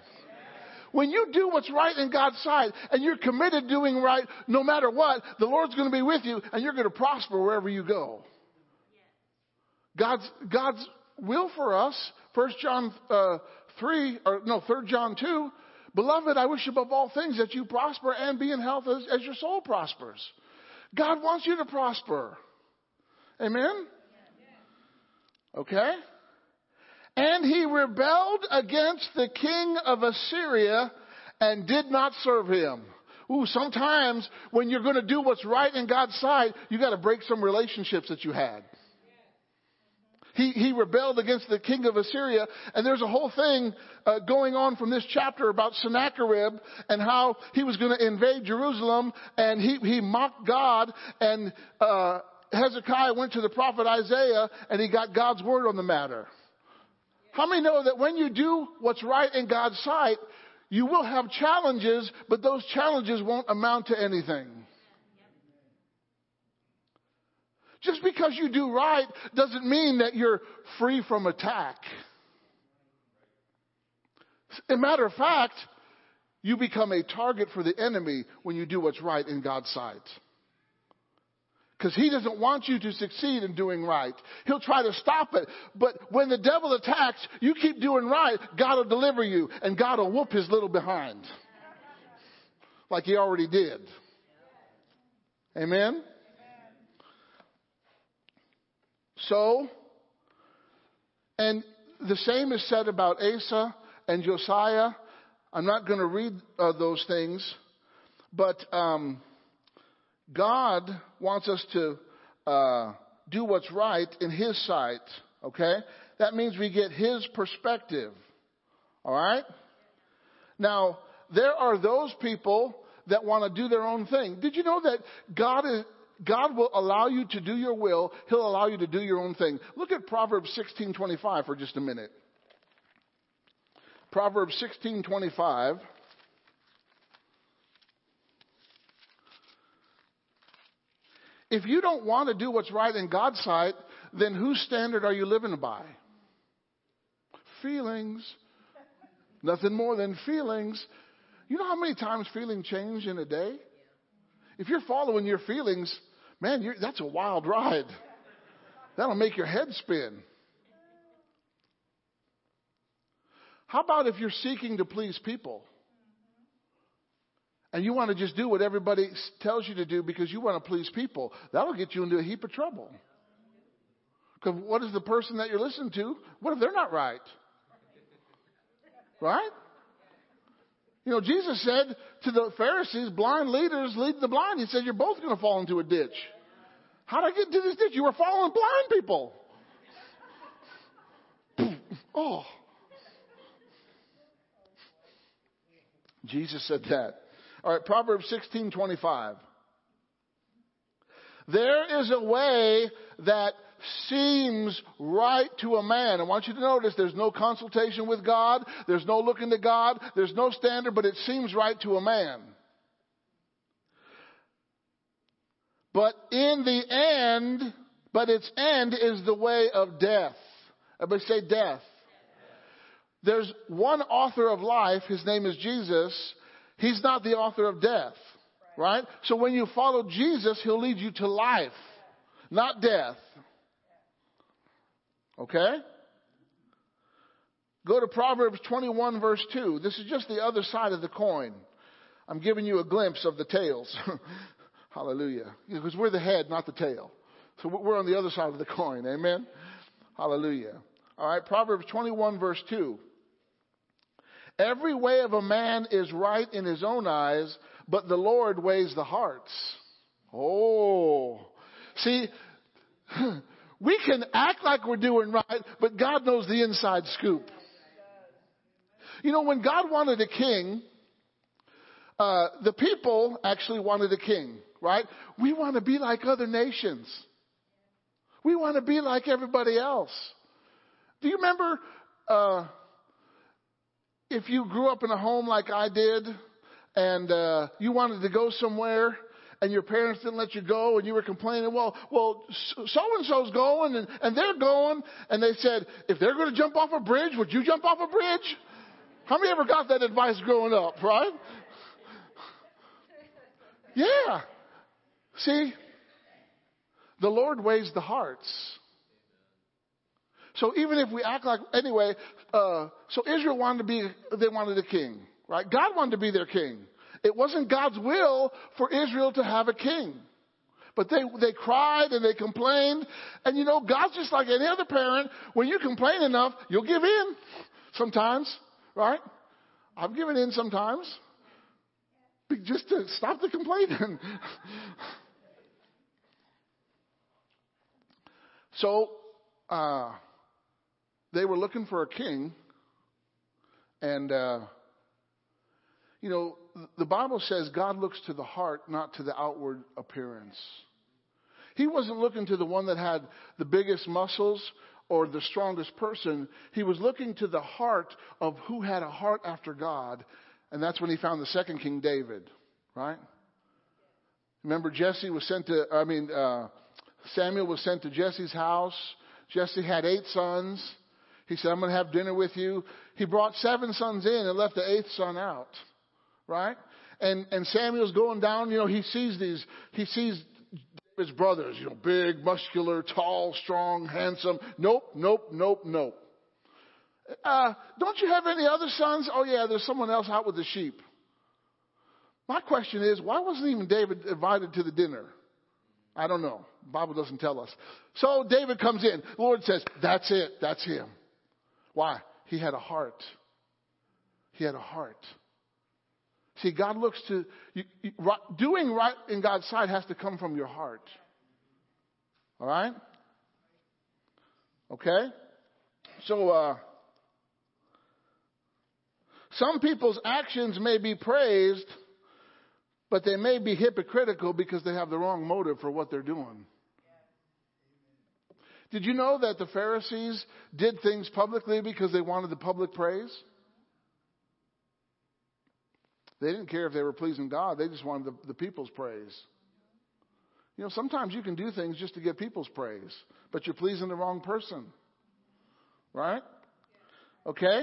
When you do what's right in God's sight and you're committed doing right no matter what, the Lord's going to be with you and you're going to prosper wherever you go. God's, God's will for us, 1 John uh, 3, or no, 3 John 2, Beloved, I wish above all things that you prosper and be in health as, as your soul prospers. God wants you to prosper. Amen? Okay? And he rebelled against the king of Assyria and did not serve him. Ooh, sometimes when you're going to do what's right in God's sight, you got to break some relationships that you had. He, he rebelled against the king of Assyria, and there's a whole thing uh, going on from this chapter about Sennacherib and how he was going to invade Jerusalem, and he, he mocked God, and uh, Hezekiah went to the prophet Isaiah, and he got God's word on the matter. How many know that when you do what's right in God's sight, you will have challenges, but those challenges won't amount to anything? Just because you do right doesn't mean that you're free from attack. As a matter of fact, you become a target for the enemy when you do what's right in God's sight. Because he doesn't want you to succeed in doing right. He'll try to stop it. But when the devil attacks, you keep doing right, God will deliver you and God will whoop his little behind. Like he already did. Amen? So, And the same is said about Asa and Josiah. I'm not going to read uh, those things, but um, God wants us to uh, do what's right in His sight. Okay? That means we get His perspective. All right? Now, there are those people that want to do their own thing. Did you know that God is, God will allow you to do your will. He'll allow you to do your own thing. Look at Proverbs 16:25 for just a minute. Proverbs 16:25 If you don't want to do what's right in God's sight, then whose standard are you living by? Feelings. Nothing more than feelings. You know how many times feelings change in a day? If you're following your feelings, man, that's a wild ride. That'll make your head spin. How about if you're seeking to please people? And you want to just do what everybody tells you to do because you want to please people. That'll get you into a heap of trouble. Because what is the person that you're listening to? What if they're not right? Right? You know, Jesus said to the Pharisees, blind leaders lead the blind. He said, You're both going to fall into a ditch. How did I get into this ditch? You were following blind people. [laughs] oh. Jesus said that. All right, Proverbs 16:25. There is a way that seems right to a man. I want you to notice there's no consultation with God, there's no looking to God, there's no standard, but it seems right to a man. But in the end, but its end is the way of death. Everybody say death. There's one author of life, his name is Jesus. He's not the author of death, right? So when you follow Jesus, he'll lead you to life, not death. Okay? Go to Proverbs 21 verse 2. This is just the other side of the coin. I'm giving you a glimpse of the tails. [laughs] Hallelujah. Because we're the head, not the tail. So we're on the other side of the coin. Amen? Hallelujah. All right, Proverbs 21 verse 2. Every way of a man is right in his own eyes, but the Lord weighs the hearts. Oh. See, [laughs] we can act like we're doing right, but God knows the inside scoop. You know, when God wanted a king, uh, the people actually wanted a king, right? We want to be like other nations. We want to be like everybody else. Do you remember uh, if you grew up in a home like I did and uh, you wanted to go somewhere and your parents didn't let you go and you were complaining, well, well, so and so's going and, and they're going. And they said, if they're going to jump off a bridge, would you jump off a bridge? How many ever got that advice growing up, right? Yeah. See, the Lord weighs the hearts. So even if we act like, anyway, uh, so Israel wanted to be, they wanted a king, right? God wanted to be their king. It wasn't God's will for Israel to have a king. But they, they cried and they complained. And you know, God's just like any other parent. When you complain enough, you'll give in sometimes, right? I've given in sometimes just to stop the complaining. [laughs] so, uh, they were looking for a king, and uh, you know the Bible says God looks to the heart, not to the outward appearance. He wasn't looking to the one that had the biggest muscles or the strongest person. He was looking to the heart of who had a heart after God, and that's when he found the second King David, right? Remember, Jesse was sent to. I mean, uh, Samuel was sent to Jesse's house. Jesse had eight sons. He said, I'm going to have dinner with you. He brought seven sons in and left the eighth son out. Right? And, and Samuel's going down, you know, he sees these, he sees his brothers, you know, big, muscular, tall, strong, handsome. Nope, nope, nope, nope. Uh, don't you have any other sons? Oh yeah, there's someone else out with the sheep. My question is, why wasn't even David invited to the dinner? I don't know. The Bible doesn't tell us. So David comes in. The Lord says, that's it. That's him. Why? He had a heart. He had a heart. See, God looks to you, you, doing right in God's sight has to come from your heart. All right? Okay? So, uh, some people's actions may be praised, but they may be hypocritical because they have the wrong motive for what they're doing. Did you know that the Pharisees did things publicly because they wanted the public praise? They didn't care if they were pleasing God, they just wanted the, the people's praise. You know, sometimes you can do things just to get people's praise, but you're pleasing the wrong person. Right? Okay?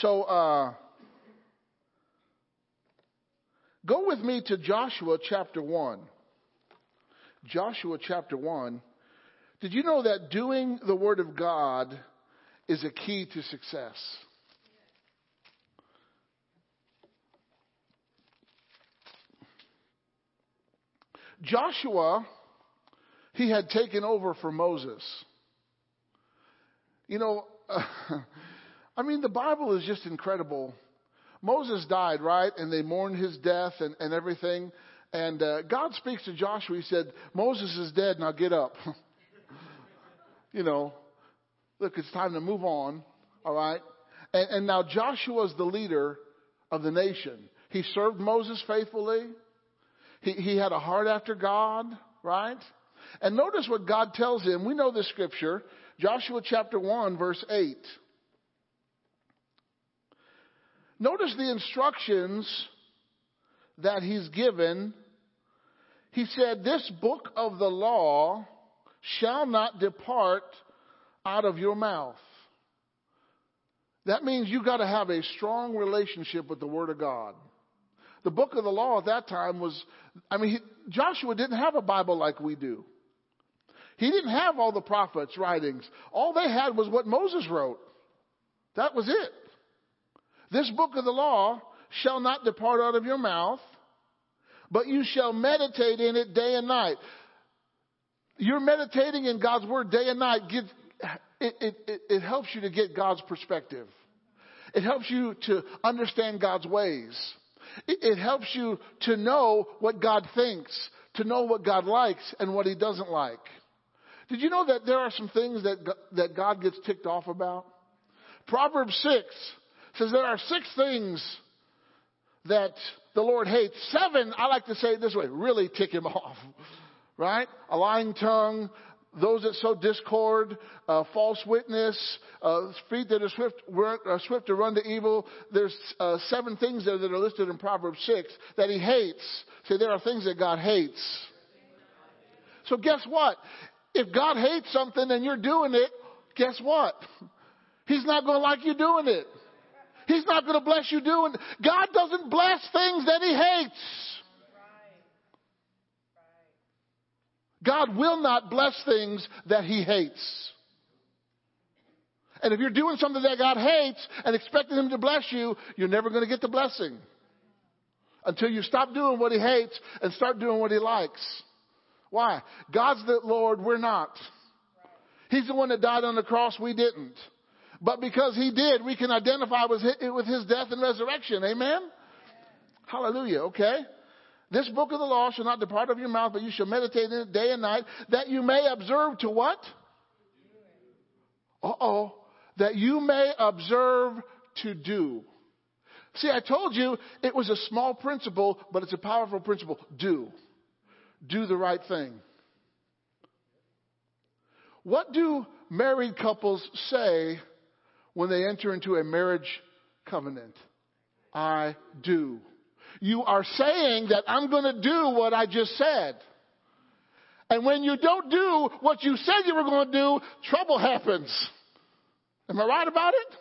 So, uh, go with me to Joshua chapter 1. Joshua chapter 1. Did you know that doing the Word of God is a key to success? Joshua, he had taken over for Moses. You know, [laughs] I mean, the Bible is just incredible. Moses died, right? And they mourned his death and, and everything. And uh, God speaks to Joshua. He said, Moses is dead, now get up. [laughs] you know, look, it's time to move on, all right? And, and now Joshua is the leader of the nation. He served Moses faithfully. He, he had a heart after God, right? And notice what God tells him. We know this scripture, Joshua chapter 1, verse 8. Notice the instructions that he's given. He said, This book of the law shall not depart out of your mouth. That means you've got to have a strong relationship with the Word of God. The book of the law at that time was, I mean, he, Joshua didn't have a Bible like we do. He didn't have all the prophets' writings. All they had was what Moses wrote. That was it. This book of the law shall not depart out of your mouth, but you shall meditate in it day and night. You're meditating in God's word day and night. It, it, it, it helps you to get God's perspective. It helps you to understand God's ways. It, helps you to know what God thinks, to know what God likes and what He doesn't like. Did you know that there are some things that, that God gets ticked off about? Proverbs 6 says there are six things that the Lord hates. Seven, I like to say it this way, really tick him [laughs] off. Right? A lying tongue, those that sow discord, uh, false witness, uh, feet that are swift, are swift to run to evil. There's uh, seven things there that are listed in Proverbs 6 that he hates. See, there are things that God hates. So guess what? If God hates something and you're doing it, guess what? [laughs] He's not going to like you doing it. He's not going to bless you doing. it. God doesn't bless things that He hates. God will not bless things that He hates. And if you're doing something that God hates and expecting Him to bless you, you're never going to get the blessing. Until you stop doing what He hates and start doing what He likes. Why? God's the Lord, we're not. He's the one that died on the cross, we didn't. But because he did, we can identify with his death and resurrection. Amen? Hallelujah. Okay? This book of the law shall not depart of your mouth, but you shall meditate in it day and night, that you may observe to what? Uh oh. That you may observe to do. See, I told you it was a small principle, but it's a powerful principle. Do. Do the right thing. What do married couples say when they enter into a marriage covenant. I do. You are saying that I'm going to do what I just said. And when you don't do what you said you were going to do, trouble happens. Am I right about it?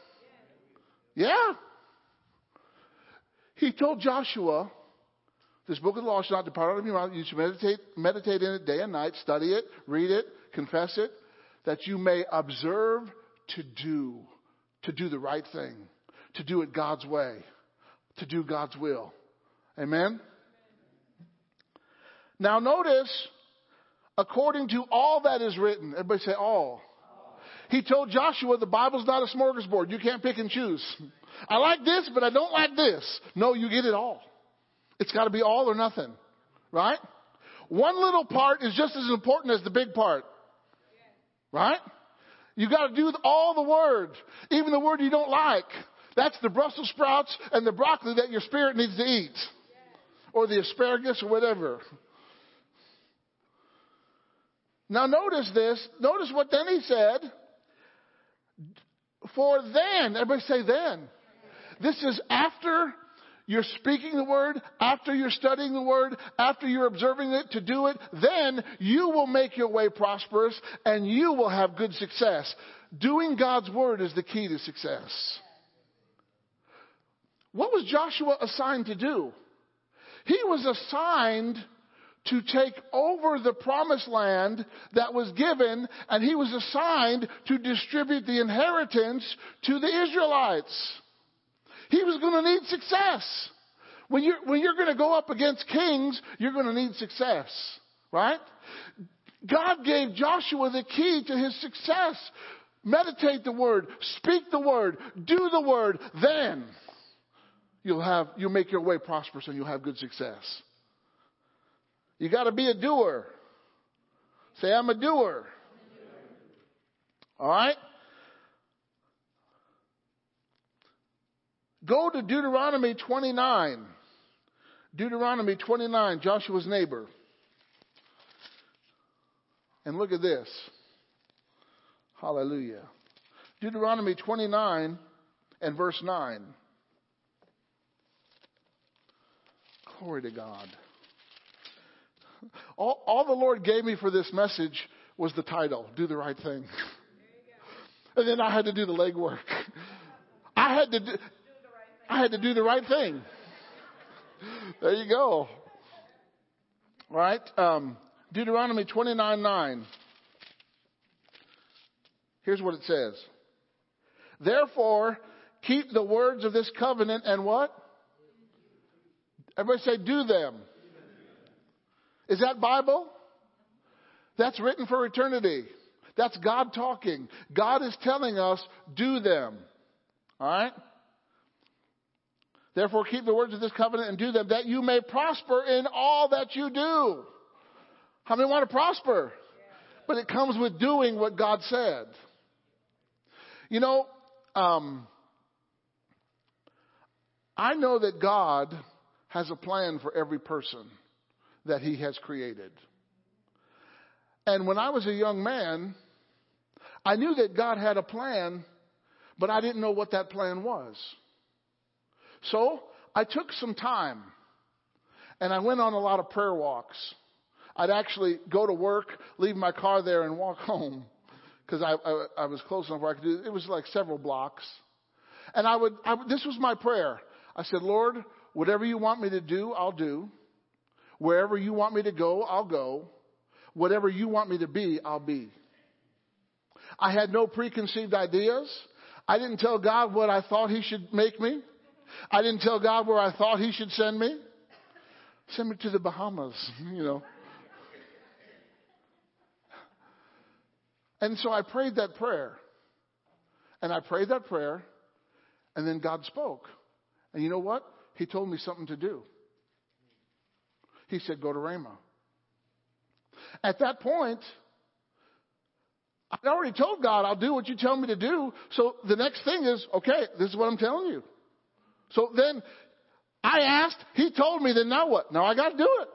Yeah. He told Joshua, this book of the law shall not depart out of your mouth. You should meditate, meditate in it day and night, study it, read it, confess it, that you may observe to do to do the right thing, to do it God's way, to do God's will. Amen? Now notice, according to all that is written, everybody say all. He told Joshua the Bible's not a smorgasbord. You can't pick and choose. I like this, but I don't like this. No, you get it all. It's got to be all or nothing. Right? One little part is just as important as the big part. Right? You got to do all the word, even the word you don't like. That's the Brussels sprouts and the broccoli that your spirit needs to eat. Or the asparagus or whatever. Now notice this. Notice what then he said. For then, everybody say then. This is after you're speaking the word, after you're studying the word, after you're observing it to do it, then you will make your way prosperous and you will have good success. Doing God's word is the key to success. What was Joshua assigned to do? He was assigned to take over the promised land that was given, and he was assigned to distribute the inheritance to the Israelites. He was going to need success. When you're, when you're going to go up against kings, you're going to need success, right? God gave Joshua the key to his success. Meditate the word, speak the word, do the word, then you'll have, you'll make your way prosperous and you'll have good success. You got to be a doer. Say, I'm a doer. All right? Go to Deuteronomy 29. Deuteronomy 29, Joshua's neighbor. And look at this. Hallelujah. Deuteronomy 29 and verse 9. Glory to God. All, all the Lord gave me for this message was the title, Do the Right Thing. [laughs] And then I had to do the legwork. [laughs] I had to do, I had to do the right thing. [laughs] There you go. All right. Um, Deuteronomy 29 9. Here's what it says. Therefore, keep the words of this covenant and what? Everybody say, do them. Is that Bible? That's written for eternity. That's God talking. God is telling us, do them. All right? Therefore, keep the words of this covenant and do them, that you may prosper in all that you do. How many want to prosper? But it comes with doing what God said. You know, um, I know that God has a plan for every person that He has created. And when I was a young man, I knew that God had a plan, but I didn't know what that plan was. So I took some time and I went on a lot of prayer walks. I'd actually go to work, leave my car there, and walk [laughs] home because I, I, I, was close enough where I could do it. It was like several blocks. And I would, I would, this was my prayer. I said, Lord, whatever you want me to do, I'll do. Wherever you want me to go, I'll go. Whatever you want me to be, I'll be. I had no preconceived ideas. I didn't tell God what I thought He should make me. I didn't tell God where I thought He should send me. Send me to the Bahamas, [laughs] you know. And so I prayed that prayer. And I prayed that prayer, and then God spoke. And you know what? He told me something to do. He said, Go to Rhema. At that point, I'd already told God, I'll do what you tell me to do. So the next thing is, okay, this is what I'm telling you. So then I asked, he told me, then now what? Now I got to do it.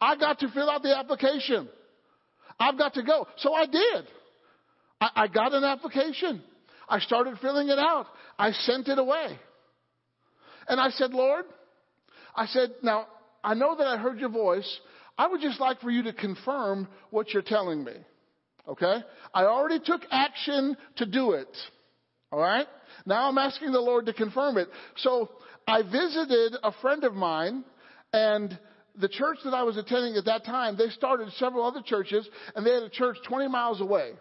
I got to fill out the application. I've got to go. So I did. I, I got an application. I started filling it out. I sent it away. And I said, Lord, I said, now I know that I heard your voice. I would just like for you to confirm what you're telling me. Okay? I already took action to do it. All right? Now I'm asking the Lord to confirm it. So I visited a friend of mine and the church that I was attending at that time, they started several other churches and they had a church 20 miles away.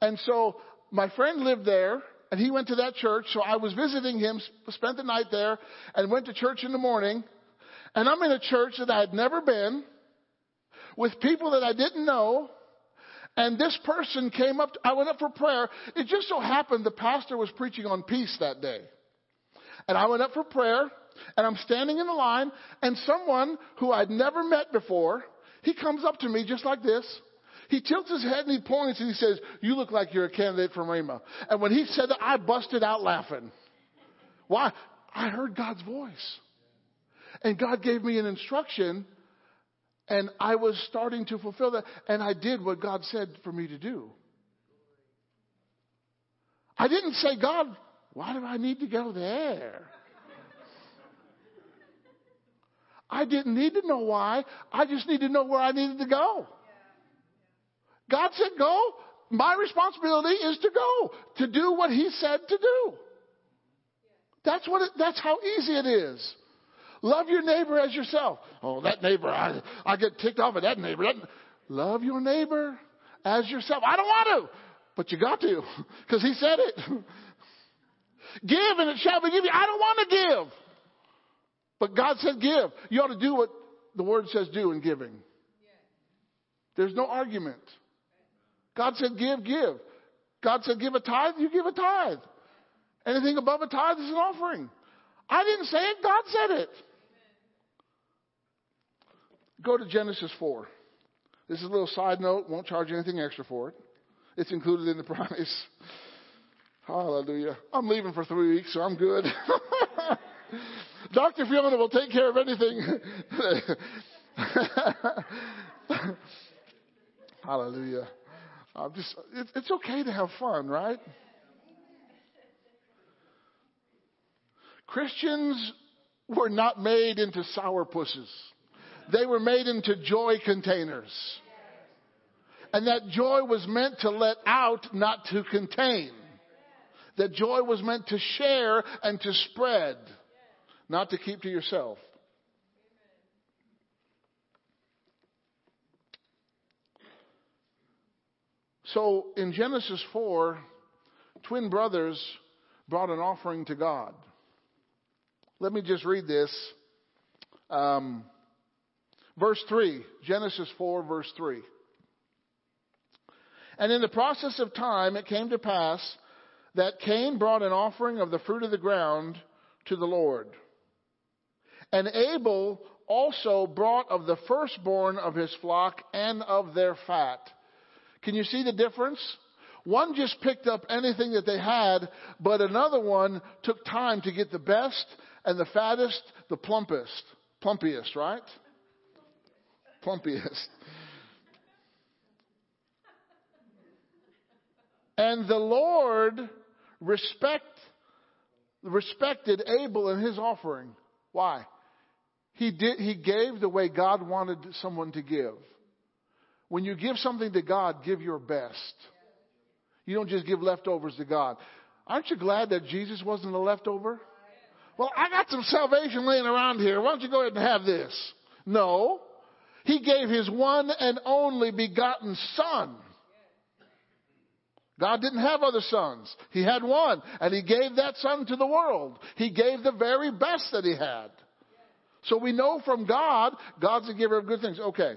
And so my friend lived there and he went to that church. So I was visiting him, spent the night there and went to church in the morning. And I'm in a church that I had never been with people that I didn't know. And this person came up, I went up for prayer. It just so happened the pastor was preaching on peace that day. And I went up for prayer, and I'm standing in the line, and someone who I'd never met before, he comes up to me just like this. He tilts his head and he points and he says, You look like you're a candidate for Rhema. And when he said that, I busted out laughing. Why? I heard God's voice. And God gave me an instruction, and I was starting to fulfill that, and I did what God said for me to do. I didn't say, God, why do I need to go there? I didn't need to know why. I just need to know where I needed to go. God said go. My responsibility is to go, to do what He said to do. That's what it, that's how easy it is. Love your neighbor as yourself. Oh, that neighbor, I, I get ticked off at that neighbor. That, love your neighbor as yourself. I don't want to, but you got to, [laughs] because he said it. [laughs] give and it shall be given. I don't want to give. But God said give. You ought to do what the word says do in giving. There's no argument. God said give, give. God said give a tithe, you give a tithe. Anything above a tithe is an offering. I didn't say it, God said it. Go to Genesis 4. This is a little side note, won't charge you anything extra for it. It's included in the [laughs] price. Hallelujah. I'm leaving for three weeks, so I'm good. [laughs] Dr. Fiona will take care of anything. [laughs] Hallelujah. I'm just, it's okay to have fun, right? Christians were not made into sourpusses. They were made into joy containers. And that joy was meant to let out, not to contain. That joy was meant to share and to spread, not to keep to yourself. So in Genesis 4, twin brothers brought an offering to God. Let me just read this. Um, verse 3, Genesis 4, verse 3. And in the process of time, it came to pass that Cain brought an offering of the fruit of the ground to the Lord. And Abel also brought of the firstborn of his flock and of their fat. Can you see the difference? One just picked up anything that they had, but another one took time to get the best and the fattest, the plumpest. Plumpiest, right? Plumpiest. And the Lord respect, respected Abel and his offering. Why? He did, he gave the way God wanted someone to give. When you give something to God, give your best. You don't just give leftovers to God. Aren't you glad that Jesus wasn't a leftover? Well, I got some salvation laying around here. Why don't you go ahead and have this? No. He gave his one and only begotten son. God didn't have other sons. He had one, and he gave that son to the world. He gave the very best that he had. So we know from God, God's a giver of good things. Okay.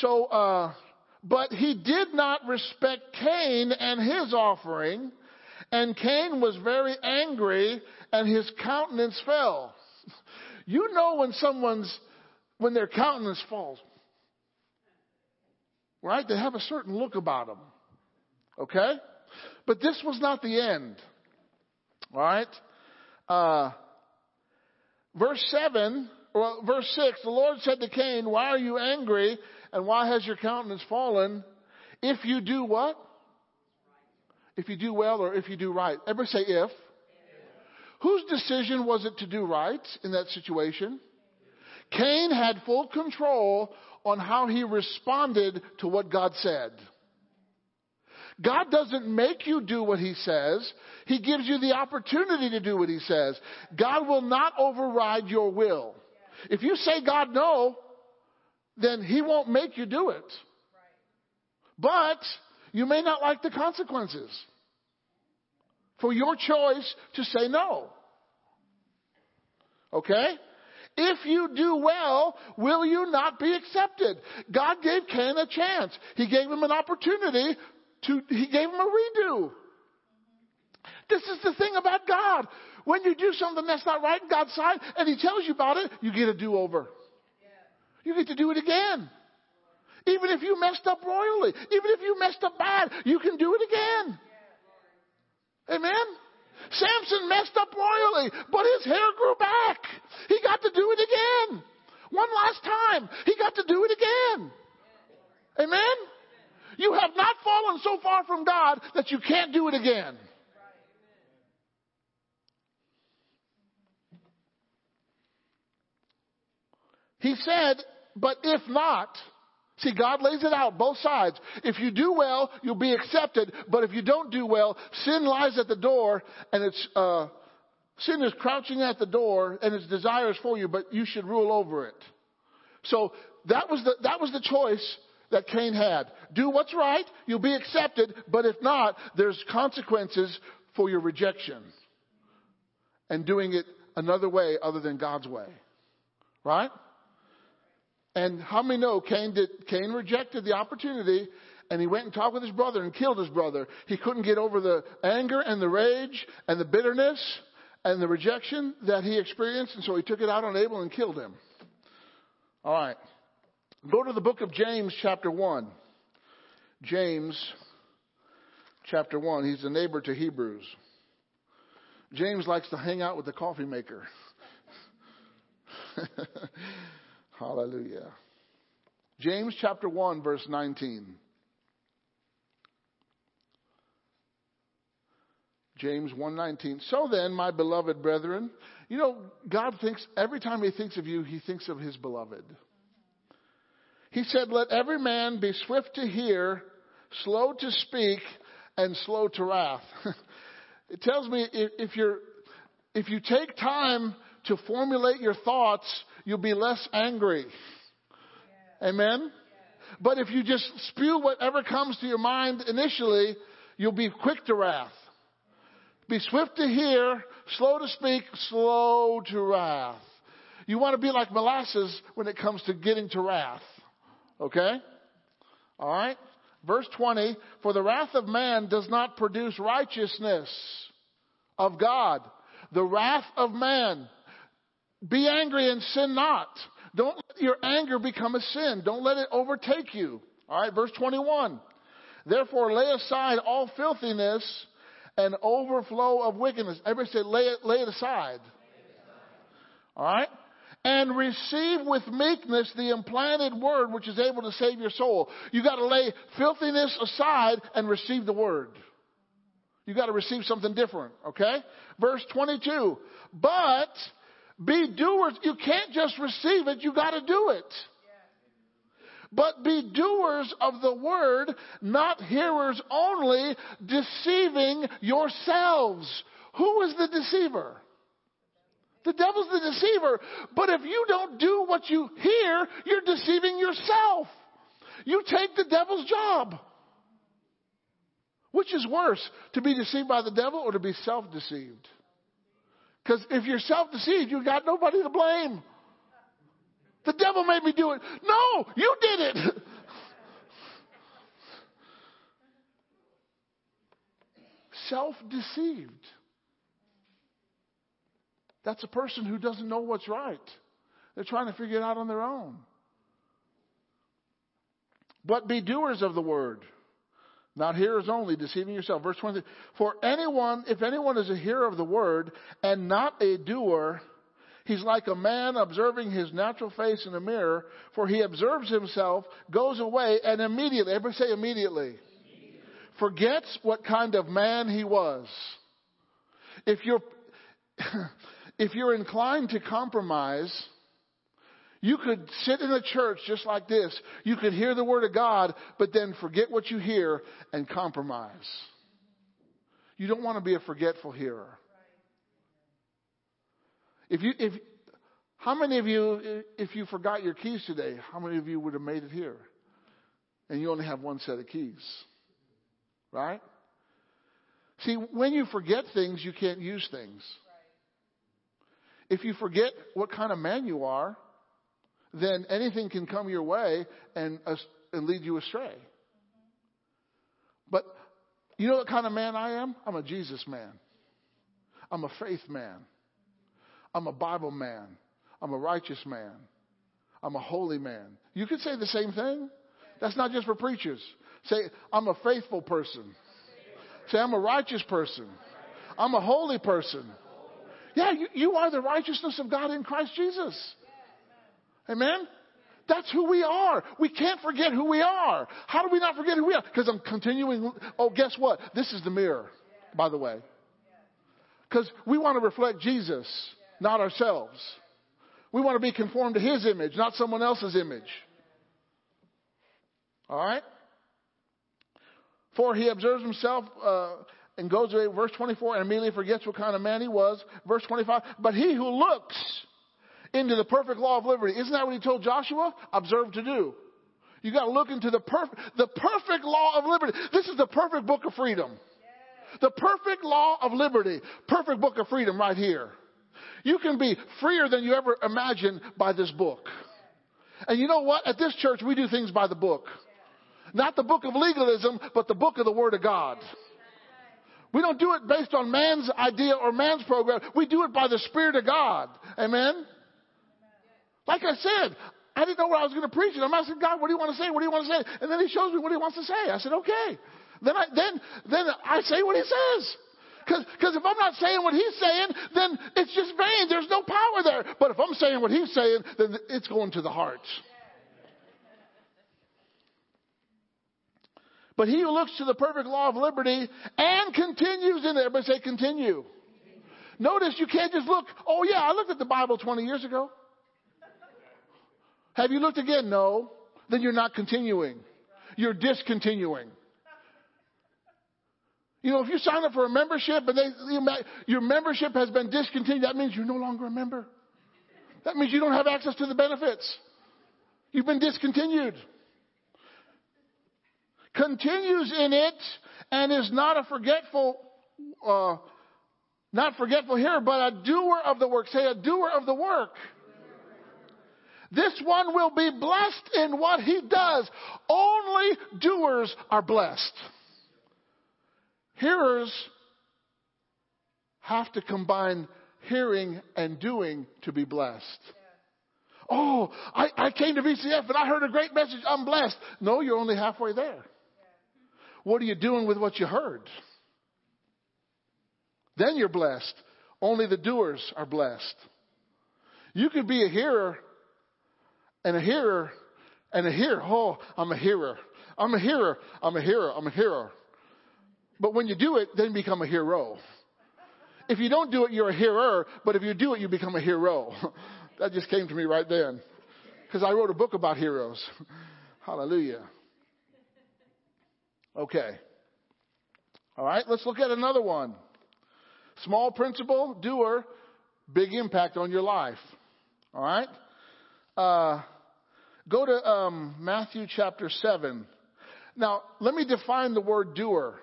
So, uh, but he did not respect Cain and his offering and Cain was very angry and his countenance fell. [laughs] You know when someone's, when their countenance falls. Right? They have a certain look about them. Okay? But this was not the end. Alright? Uh, verse 7, well, verse 6, the Lord said to Cain, Why are you angry and why has your countenance fallen? If you do what? if you do well or if you do right. Everybody say if. if. Whose decision was it to do right in that situation? Cain had full control on how he responded to what God said. God doesn't make you do what he says. He gives you the opportunity to do what he says. God will not override your will. If you say God no, then he won't make you do it. But you may not like the consequences for your choice to say no. Okay? If you do well, will you not be accepted? God gave Cain a chance. He gave him an opportunity to, he gave him a redo. This is the thing about God. When you do something that's not right in God's sight and He tells you about it, you get a do over. You get to do it again. Even if you messed up royally, even if you messed up bad, you can do it again. Amen? Samson messed up royally, but his hair grew back. He got to do it again. One last time. He got to do it again. Amen? You have not fallen so far from God that you can't do it again. He said, but if not, see, God lays it out both sides. If you do well, you'll be accepted. But if you don't do well, sin lies at the door and it's, uh, sin is crouching at the door and its desires for you, but you should rule over it. So that was the, that was the choice that Cain had. Do what's right, you'll be accepted, but if not, there's consequences for your rejection and doing it another way other than God's way. Right? And how many know Cain did, Cain rejected the opportunity and he went and talked with his brother and killed his brother. He couldn't get over the anger and the rage and the bitterness and the rejection that he experienced, and so he took it out on Abel and killed him. All right. Go to the book of James, chapter 1. James, chapter 1. He's a neighbor to Hebrews. James likes to hang out with the coffee maker. [laughs] Hallelujah. James chapter 1 verse 19. James 1:19. So then, my beloved brethren, you know, God thinks every time he thinks of you, he thinks of his beloved. He said, "Let every man be swift to hear, slow to speak, and slow to wrath." [laughs] it tells me if, you're if you take time to formulate your thoughts, you'll be less angry. Amen? But if you just spew whatever comes to your mind initially, you'll be quick to wrath. Be swift to hear, slow to speak, slow to wrath. You want to be like molasses when it comes to getting to wrath. Okay? Alright? Verse 20, for the wrath of man does not produce righteousness of God. The wrath of man be angry and sin not. Don't let your anger become a sin. Don't let it overtake you. All right, verse 21. Therefore, lay aside all filthiness and overflow of wickedness. Everybody say, lay it, lay it aside. All right? And receive with meekness the implanted word which is able to save your soul. You got to lay filthiness aside and receive the word. You got to receive something different, okay? Verse 22. But be doers. You can't just receive it, you got to do it. But be doers of the word, not hearers only, deceiving yourselves. Who is the deceiver? The devil's the deceiver. But if you don't do what you hear, you're deceiving yourself. You take the devil's job. Which is worse, to be deceived by the devil or to be self deceived? Because if you're self deceived, you've got nobody to blame. The devil made me do it. No, you did it. [laughs] self deceived. That's a person who doesn't know what's right. They're trying to figure it out on their own. But be doers of the word not hearers only, deceiving yourself. Verse 20. For anyone, if anyone is a hearer of the word and not a doer, he's like a man observing his natural face in a mirror, for he observes himself, goes away, and immediately, everybody say immediately, immediately. forgets what kind of man he was. If you're, [laughs] if you're inclined to compromise, you could sit in a church just like this. You could hear the Word of God, but then forget what you hear and compromise. You don't want to be a forgetful hearer. If you, if, how many of you, if you forgot your keys today, how many of you would have made it here? And you only have one set of keys. Right? See, when you forget things, you can't use things. If you forget what kind of man you are, then anything can come your way and, uh, and lead you astray. But you know what kind of man I am? I'm a Jesus man. I'm a faith man. I'm a Bible man. I'm a righteous man. I'm a holy man. You could say the same thing. That's not just for preachers. Say, I'm a faithful person. Say, I'm a righteous person. I'm a holy person. Yeah, you, you are the righteousness of God in Christ Jesus. Amen? That's who we are. We can't forget who we are. How do we not forget who we are? Because I'm continuing. Oh, guess what? This is the mirror, by the way. Because we want to reflect Jesus, not ourselves. We want to be conformed to His image, not someone else's image. All right? For he observes himself uh, and goes away, verse 24, and immediately forgets what kind of man he was. Verse 25, but he who looks into the perfect law of liberty, isn't that what he told Joshua? Observe to do. You got to look into the perfect, the perfect law of liberty. This is the perfect book of freedom. The perfect law of liberty. Perfect book of freedom right here. You can be freer than you ever imagined by this book. And you know what? At this church, we do things by the book. Not the book of legalism, but the book of the Word of God. We don't do it based on man's idea or man's program. We do it by the Spirit of God. Amen? Like I said, I didn't know what I was going to preach. And I'm asking God, what do you want to say? What do you want to say? And then He shows me what He wants to say. I said, okay. Then I, then, then I say what He says. Because if I'm not saying what He's saying, then it's just vain. There's no power there. But if I'm saying what He's saying, then it's going to the heart. But he who looks to the perfect law of liberty and continues in it. Everybody say continue. Notice you can't just look, oh yeah, I looked at the Bible 20 years ago. Have you looked again? No. Then you're not continuing. You're discontinuing. You know, if you sign up for a membership and they, your membership has been discontinued, that means you're no longer a member. That means you don't have access to the benefits. You've been discontinued continues in it and is not a forgetful, uh, not forgetful here, but a doer of the work. Say a doer of the work. This one will be blessed in what he does. Only doers are blessed. Hearers have to combine hearing and doing to be blessed. Oh, I, I came to VCF and I heard a great message. I'm blessed. No, you're only halfway there. What are you doing with what you heard? Then you're blessed. Only the doers are blessed. You could be a hearer and a hearer and a hearer. Oh, I'm a hearer. I'm a hearer. I'm a hearer. I'm a hearer. But when you do it, then you become a hero. If you don't do it, you're a hearer. But if you do it, you become a hero. [laughs] that just came to me right then. Because I wrote a book about heroes. [laughs] Hallelujah. Okay. All right, let's look at another one. Small principle, doer, big impact on your life. All right? Uh, go to um, Matthew chapter 7. Now, let me define the word doer.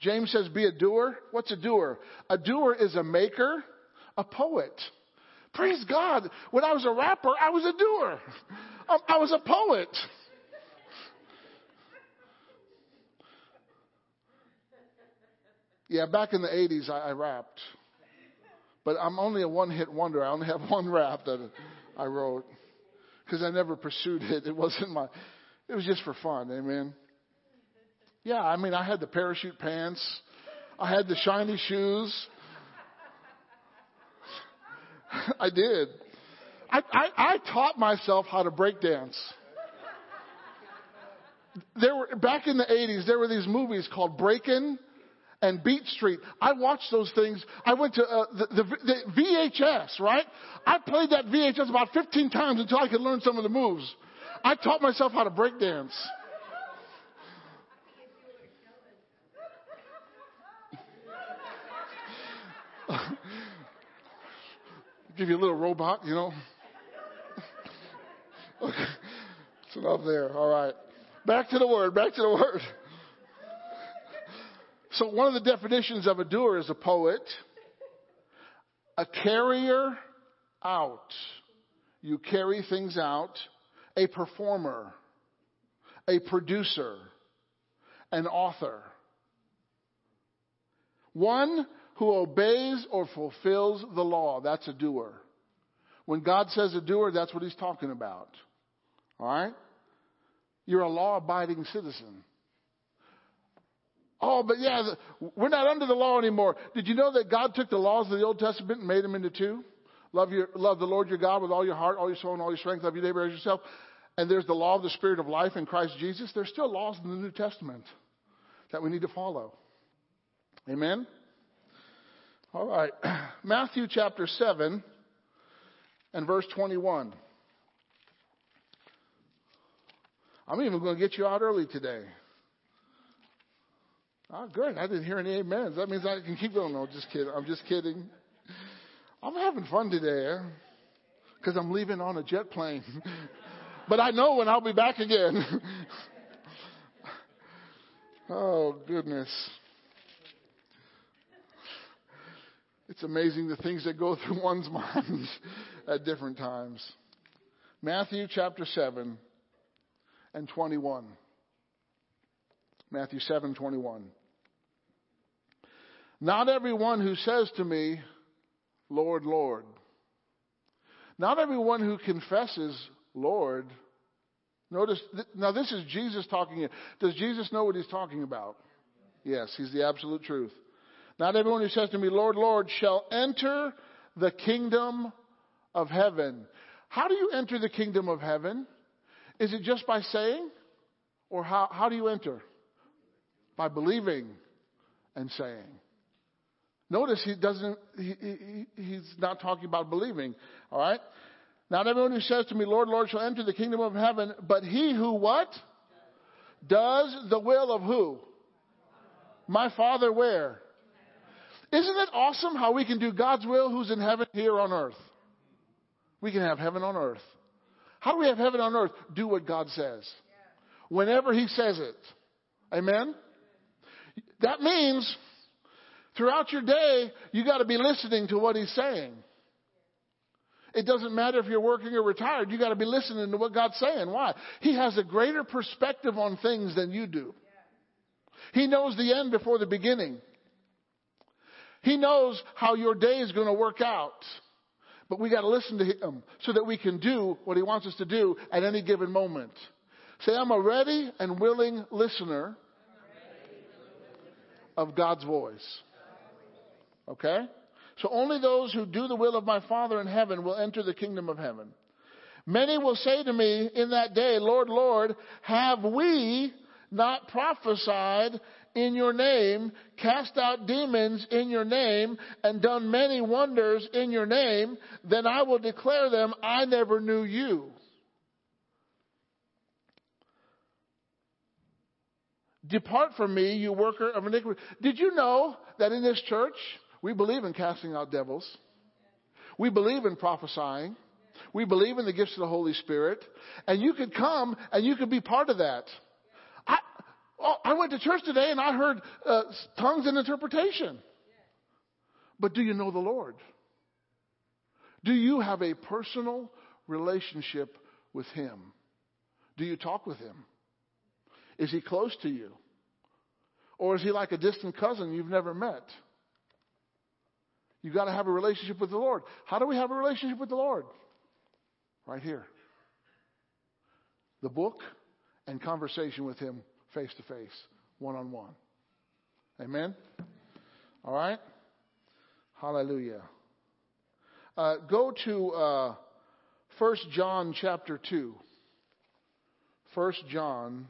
James says, be a doer. What's a doer? A doer is a maker, a poet. Praise God. When I was a rapper, I was a doer. I was a poet. Yeah, back in the 80s, I, I rapped. But I'm only a one hit wonder. I only have [laughs] one rap that I wrote because I never pursued it. It wasn't my, it was just for fun. Amen. Yeah, I mean, I had the parachute pants, I had the shiny shoes. [laughs] I did. I, I, I taught myself how to break dance. There were back in the 80s. There were these movies called Breakin' and Beat Street. I watched those things. I went to uh, the, the, the VHS, right? I played that VHS about 15 times until I could learn some of the moves. I taught myself how to break dance. [laughs] Give you a little robot, you know. okay. [laughs] It's enough there. All right. Back to the word. Back to the word. So one of the definitions of a doer is a poet, a carrier out. You carry things out. A performer, a producer, an author. One who obeys or fulfills the law. That's a doer. When God says a doer, that's what he's talking about. All right? You're a law abiding citizen. Oh, but yeah, we're not under the law anymore. Did you know that God took the laws of the Old Testament and made them into two? Love your, love the Lord your God with all your heart, all your soul, and all your strength. Love your neighbor as yourself. And there's the law of the Spirit of life in Christ Jesus. There's still laws in the New Testament that we need to follow. Amen? All right. [clears throat] Matthew chapter 7 and verse 21. I'm even going to get you out early today. Oh, good. I didn't hear any amens. That means I can keep going. No, just kidding. I'm just kidding. I'm having fun today eh? because I'm leaving on a jet plane. [laughs] but I know when I'll be back again. [laughs] oh, goodness. It's amazing the things that go through [laughs] one's mind at different times. Matthew chapter 7 and 21. Matthew 7 21. Not everyone who says to me, Lord, Lord. Not everyone who confesses, Lord. Notice, now this is Jesus talking here. Does Jesus know what he's talking about? Yes, he's the absolute truth. Not everyone who says to me, Lord, Lord, shall enter the kingdom of heaven. How do you enter the kingdom of heaven? Is it just by saying? Or how, how do you enter? By believing and saying. Notice he doesn't, he, he, he's not talking about believing. All right? Not everyone who says to me, Lord, Lord, shall enter the kingdom of heaven, but he who what? Does the will of who? My Father where? Isn't it awesome how we can do God's will who's in heaven here on earth? We can have heaven on earth. How do we have heaven on earth? Do what God says. Whenever He says it. Amen? That means throughout your day, you got to be listening to what He's saying. It doesn't matter if you're working or retired, you got to be listening to what God's saying. Why? He has a greater perspective on things than you do. He knows the end before the beginning. He knows how your day is going to work out. But we got to listen to him so that we can do what he wants us to do at any given moment. Say, I'm a ready and willing listener of God's voice. Okay? So only those who do the will of my Father in heaven will enter the kingdom of heaven. Many will say to me in that day, Lord, Lord, have we not prophesied in your name, cast out demons in your name, and done many wonders in your name, then I will declare them, I never knew you. Depart from me, you worker of iniquity. Did you know that in this church, we believe in casting out devils? We believe in prophesying. We believe in the gifts of the Holy Spirit. And you could come and you could be part of that. Oh, I went to church today and I heard uh, tongues and interpretation. But do you know the Lord? Do you have a personal relationship with Him? Do you talk with Him? Is He close to you? Or is He like a distant cousin you've never met? You've got to have a relationship with the Lord. How do we have a relationship with the Lord? Right here. The book and conversation with Him face to face, one on one. Amen? All right? Hallelujah. Uh, go to uh, 1 John chapter 2. 1 John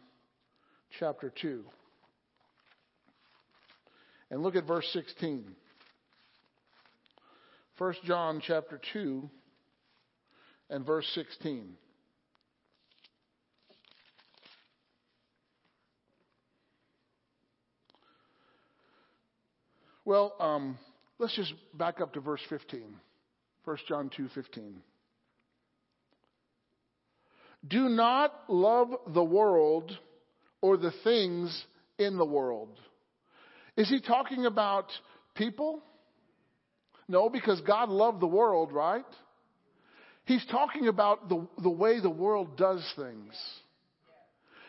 chapter 2. And look at verse 16. 1 John chapter 2 and verse 16. Well, um, let's just back up to verse 15. 1 John 2:15. Do not love the world or the things in the world. Is he talking about people? No, because God loved the world, right? He's talking about the, the way the world does things.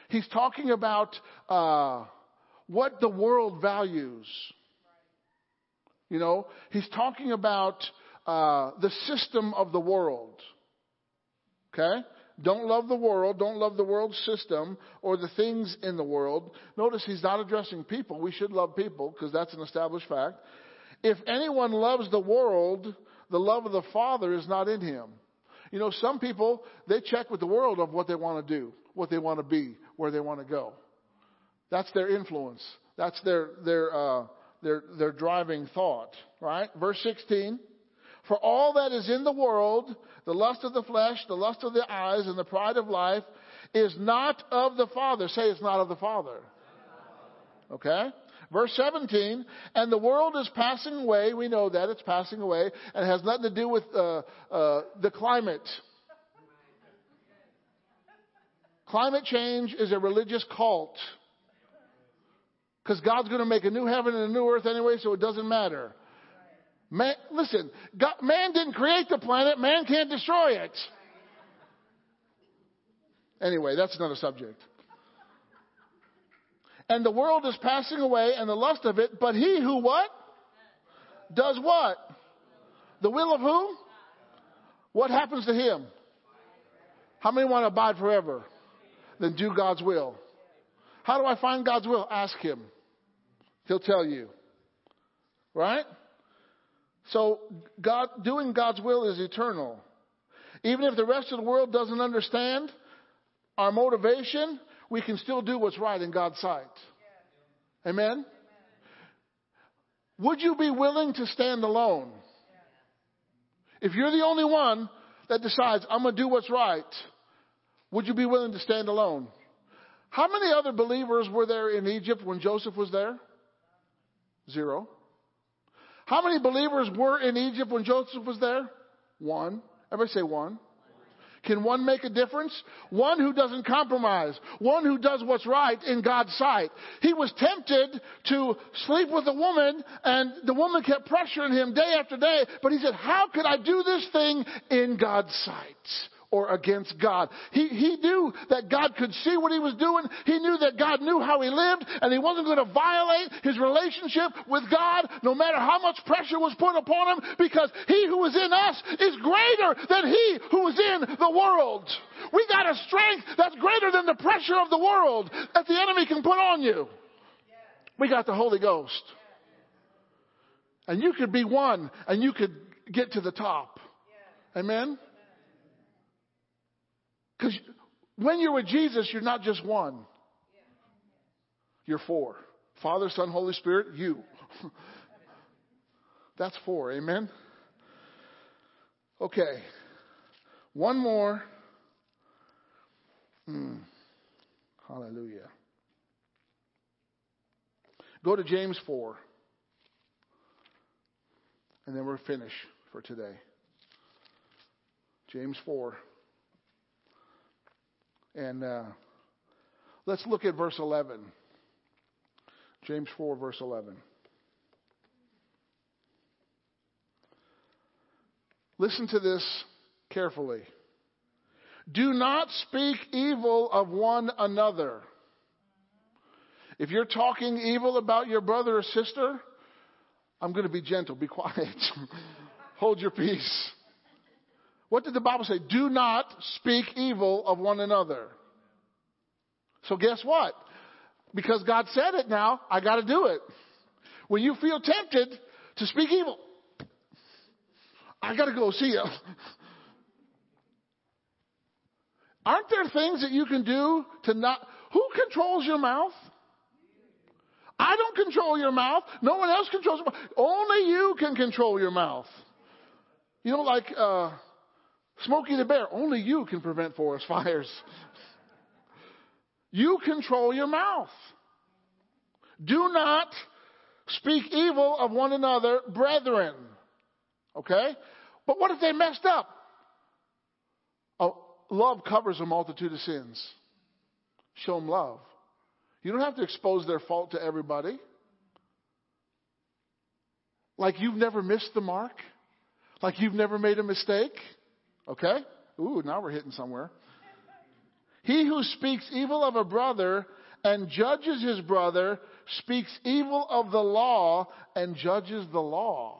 He's talking about uh, what the world values. You know, he's talking about uh, the system of the world. Okay? Don't love the world. Don't love the world system or the things in the world. Notice he's not addressing people. We should love people because that's an established fact. If anyone loves the world, the love of the Father is not in him. You know, some people, they check with the world of what they want to do, what they want to be, where they want to go. That's their influence. That's their, their, uh, their, their driving thought, right? Verse 16. For all that is in the world, the lust of the flesh, the lust of the eyes, and the pride of life, is not of the Father. Say it's not of the Father. Okay? Verse 17, and the world is passing away. We know that it's passing away, and has nothing to do with uh, uh, the climate. Climate change is a religious cult. Because God's going to make a new heaven and a new earth anyway, so it doesn't matter. Man, listen, God, man didn't create the planet, man can't destroy it. Anyway, that's another subject. And the world is passing away and the lust of it, but he who what? Does what? The will of who? What happens to him? How many want to abide forever? Then do God's will. How do I find God's will? Ask him. He'll tell you. Right? So God, doing God's will is eternal. Even if the rest of the world doesn't understand our motivation, we can still do what's right in God's sight. Amen? Would you be willing to stand alone? If you're the only one that decides, I'm going to do what's right, would you be willing to stand alone? How many other believers were there in Egypt when Joseph was there? Zero. How many believers were in Egypt when Joseph was there? One. Everybody say one. Can one make a difference? One who doesn't compromise. One who does what's right in God's sight. He was tempted to sleep with a woman and the woman kept pressuring him day after day, but he said, how could I do this thing in God's sight? Or against God. He, he knew that God could see what he was doing. He knew that God knew how he lived and he wasn't going to violate his relationship with God no matter how much pressure was put upon him because he who is in us is greater than he who is in the world. We got a strength that's greater than the pressure of the world that the enemy can put on you. We got the Holy Ghost. And you could be one and you could get to the top. Amen? Because when you're with Jesus, you're not just one. You're four. Father, Son, Holy Spirit, you. [laughs] That's four. Amen? Okay. One more. Hmm. Hallelujah. Go to James 4. And then we're finished for today. James 4. And uh, let's look at verse 11. James 4, verse 11. Listen to this carefully. Do not speak evil of one another. If you're talking evil about your brother or sister, I'm going to be gentle. Be quiet. [laughs] Hold your peace. What did the Bible say? Do not speak evil of one another. So guess what? Because God said it now, I got to do it. When you feel tempted to speak evil, I got to go see you. [laughs] Aren't there things that you can do to not? Who controls your mouth? I don't control your mouth. No one else controls. Only you can control your mouth. You know, like uh, Smokey the Bear, only you can prevent forest [laughs] fires. You control your mouth. Do not speak evil of one another, brethren. Okay? But what if they messed up? Oh, love covers a multitude of sins. Show them love. You don't have to expose their fault to everybody. Like you've never missed the mark. Like you've never made a mistake. Okay? Ooh, now we're hitting somewhere. He who speaks evil of a brother and judges his brother speaks evil of the law and judges the law.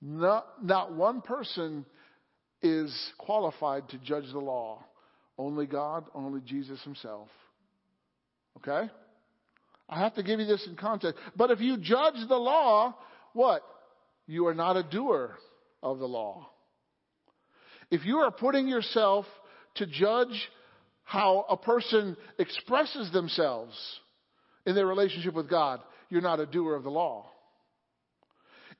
Not, not one person is qualified to judge the law. Only God, only Jesus himself. Okay? I have to give you this in context. But if you judge the law, what? You are not a doer of the law. If you are putting yourself to judge how a person expresses themselves in their relationship with God, you're not a doer of the law.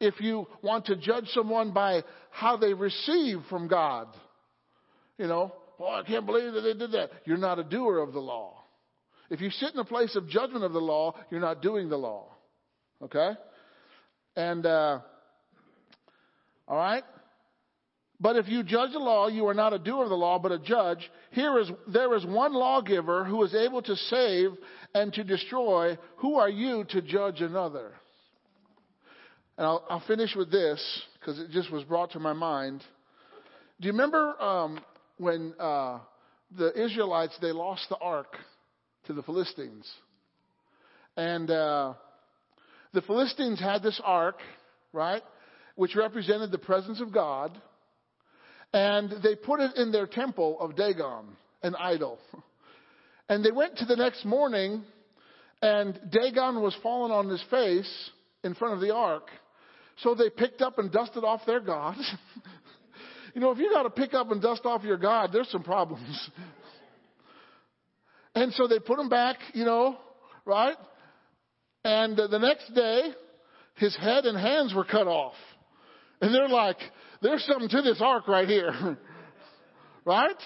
If you want to judge someone by how they receive from God, you know, oh, I can't believe that they did that. You're not a doer of the law. If you sit in a place of judgment of the law, you're not doing the law. Okay? And, uh, all right? But if you judge the law, you are not a doer of the law, but a judge. Here is, there is one lawgiver who is able to save and to destroy. Who are you to judge another? And I'll, I'll finish with this because it just was brought to my mind. Do you remember um, when uh, the Israelites they lost the ark to the Philistines, and uh, the Philistines had this ark, right, which represented the presence of God, and they put it in their temple of Dagon, an idol, and they went to the next morning, and Dagon was fallen on his face in front of the ark. So they picked up and dusted off their God. [laughs] you know, if you got to pick up and dust off your God, there's some problems. [laughs] and so they put him back, you know, right? And uh, the next day, his head and hands were cut off. And they're like, there's something to this ark right here. [laughs] right?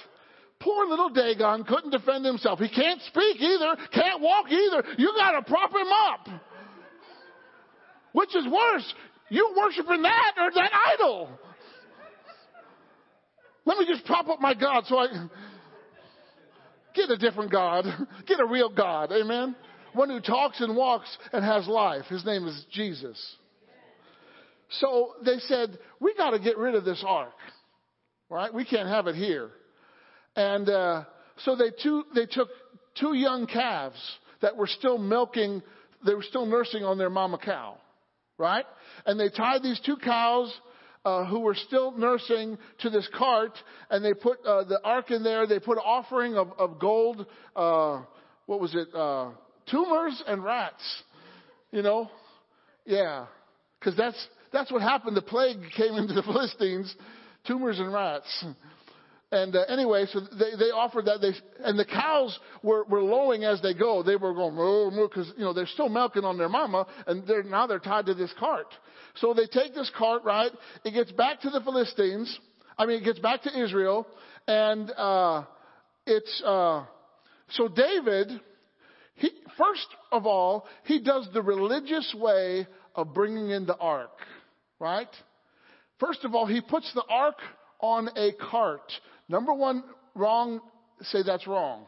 Poor little Dagon couldn't defend himself. He can't speak either, can't walk either. You gotta prop him up. Which is worse, you worshiping that or that idol? Let me just prop up my God so I get a different God. [laughs] Get a real God. Amen. One who talks and walks and has life. His name is Jesus. So they said, we got to get rid of this ark. Right? We can't have it here. And uh, so they, two, they took two young calves that were still milking, they were still nursing on their mama cow right? And they tied these two cows uh, who were still nursing to this cart, and they put uh, the ark in there. They put offering of, of gold. Uh, what was it? Uh, tumors and rats. You know, yeah, because that's that's what happened. The plague came into the [laughs] Philistines, tumors and rats. And uh, anyway, so they, they offered that. They, and the cows were, were lowing as they go. They were going moo moo because you know they're still milking on their mama, and they're now they're tied to this cart. So they take this cart, right? It gets back to the Philistines. I mean, it gets back to Israel, and uh, it's uh, so David. He, first of all, he does the religious way of bringing in the ark, right? First of all, he puts the ark on a cart. Number one, wrong, say that's wrong.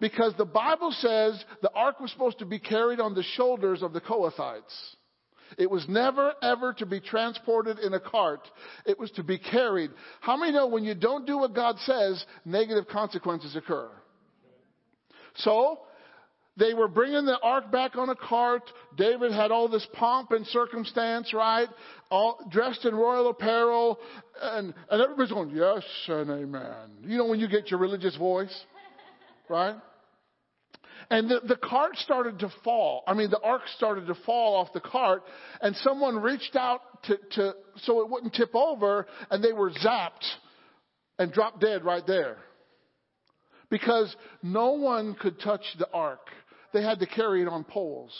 Because the Bible says the ark was supposed to be carried on the shoulders of the Kohathites. It was never ever to be transported in a cart. It was to be carried. How many know when you don't do what God says, negative consequences occur? So, they were bringing the ark back on a cart. David had all this pomp and circumstance, right? All dressed in royal apparel. And, and everybody's going, yes and amen. You know when you get your religious voice, [laughs] right? And the, the cart started to fall. I mean, the ark started to fall off the cart, and someone reached out to, to so it wouldn't tip over, and they were zapped and dropped dead right there. Because no one could touch the ark they had to carry it on poles.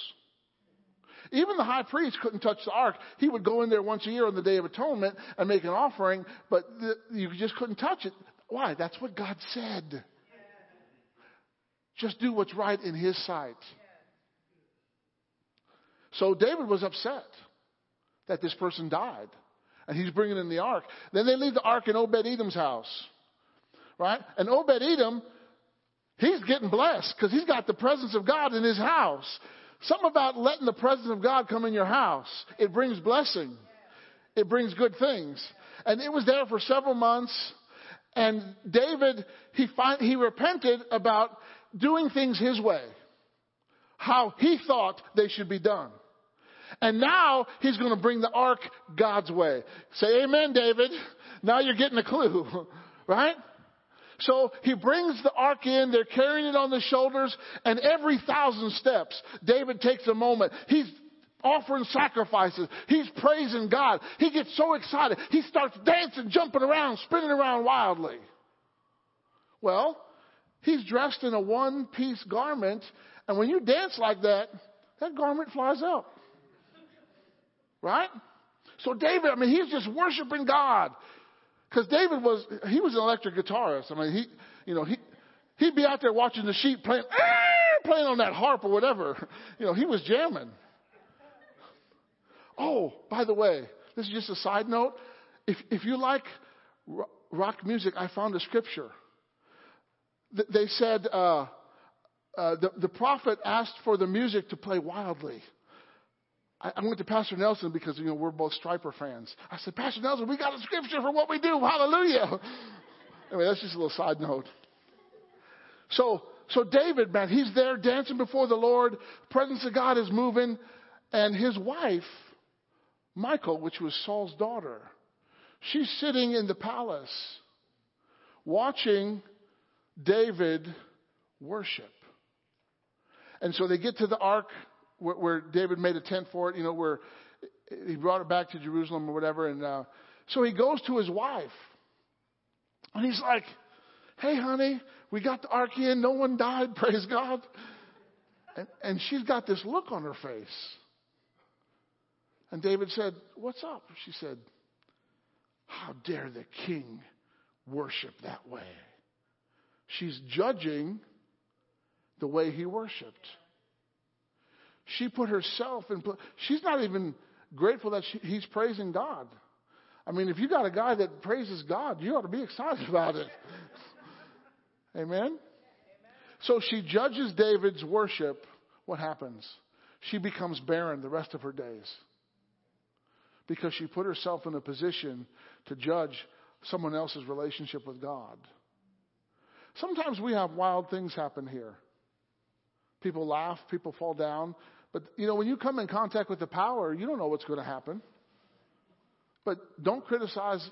Even the high priest couldn't touch the ark. He would go in there once a year on the Day of Atonement and make an offering, but the, you just couldn't touch it. Why? That's what God said. Just do what's right in His sight. So David was upset that this person died. And he's bringing in the ark. Then they leave the ark in Obed Edom's house. Right? And Obed Edom He's getting blessed because he's got the presence of God in his house. Something about letting the presence of God come in your house. It brings blessing. It brings good things. And it was there for several months. And David, he, find, he repented about doing things his way, how he thought they should be done. And now he's going to bring the ark God's way. Say amen, David. Now you're getting a clue, [laughs] right? So he brings the ark in, they're carrying it on the shoulders, and every thousand steps, David takes a moment. He's offering sacrifices. He's praising God. He gets so excited. He starts dancing, jumping around, spinning around wildly. Well, he's dressed in a one piece garment, and when you dance like that, that garment flies out. Right? So David, I mean, he's just worshiping God. Because David was, he was an electric guitarist. I mean, he, you know, he, he'd be out there watching the sheep playing, [laughs] playing on that harp or whatever. [laughs] You know, he was jamming. Oh, by the way, this is just a side note. If, if you like rock music, I found a scripture. They said, uh, uh, the, the prophet asked for the music to play wildly. I, I went to Pastor Nelson because, you know, we're both Stryper fans. I said, Pastor Nelson, we got a scripture for what we do. Hallelujah. [laughs] anyway, that's just a little side note. So, so David, man, he's there dancing before the Lord. Presence of God is moving. And his wife, Michal, which was Saul's daughter, she's sitting in the palace watching David worship. And so they get to the ark where, where David made a tent for it, you know, where he brought it back to Jerusalem or whatever. And uh, so he goes to his wife. And he's like, hey, honey, we got the ark in. No one died. [laughs] Praise God. And, and she's got this look on her face. And David said, What's up? She said, How dare the king worship that way? She's judging the way he worshiped. She put herself in, she's not even grateful that she, he's praising God. I mean, if you got a guy that praises God, you ought to be excited about it. Amen? So she judges David's worship. What happens? She becomes barren the rest of her days because she put herself in a position to judge someone else's relationship with God. Sometimes we have wild things happen here. People laugh, people fall down, but, you know, when you come in contact with the power, you don't know what's going to happen. But don't criticize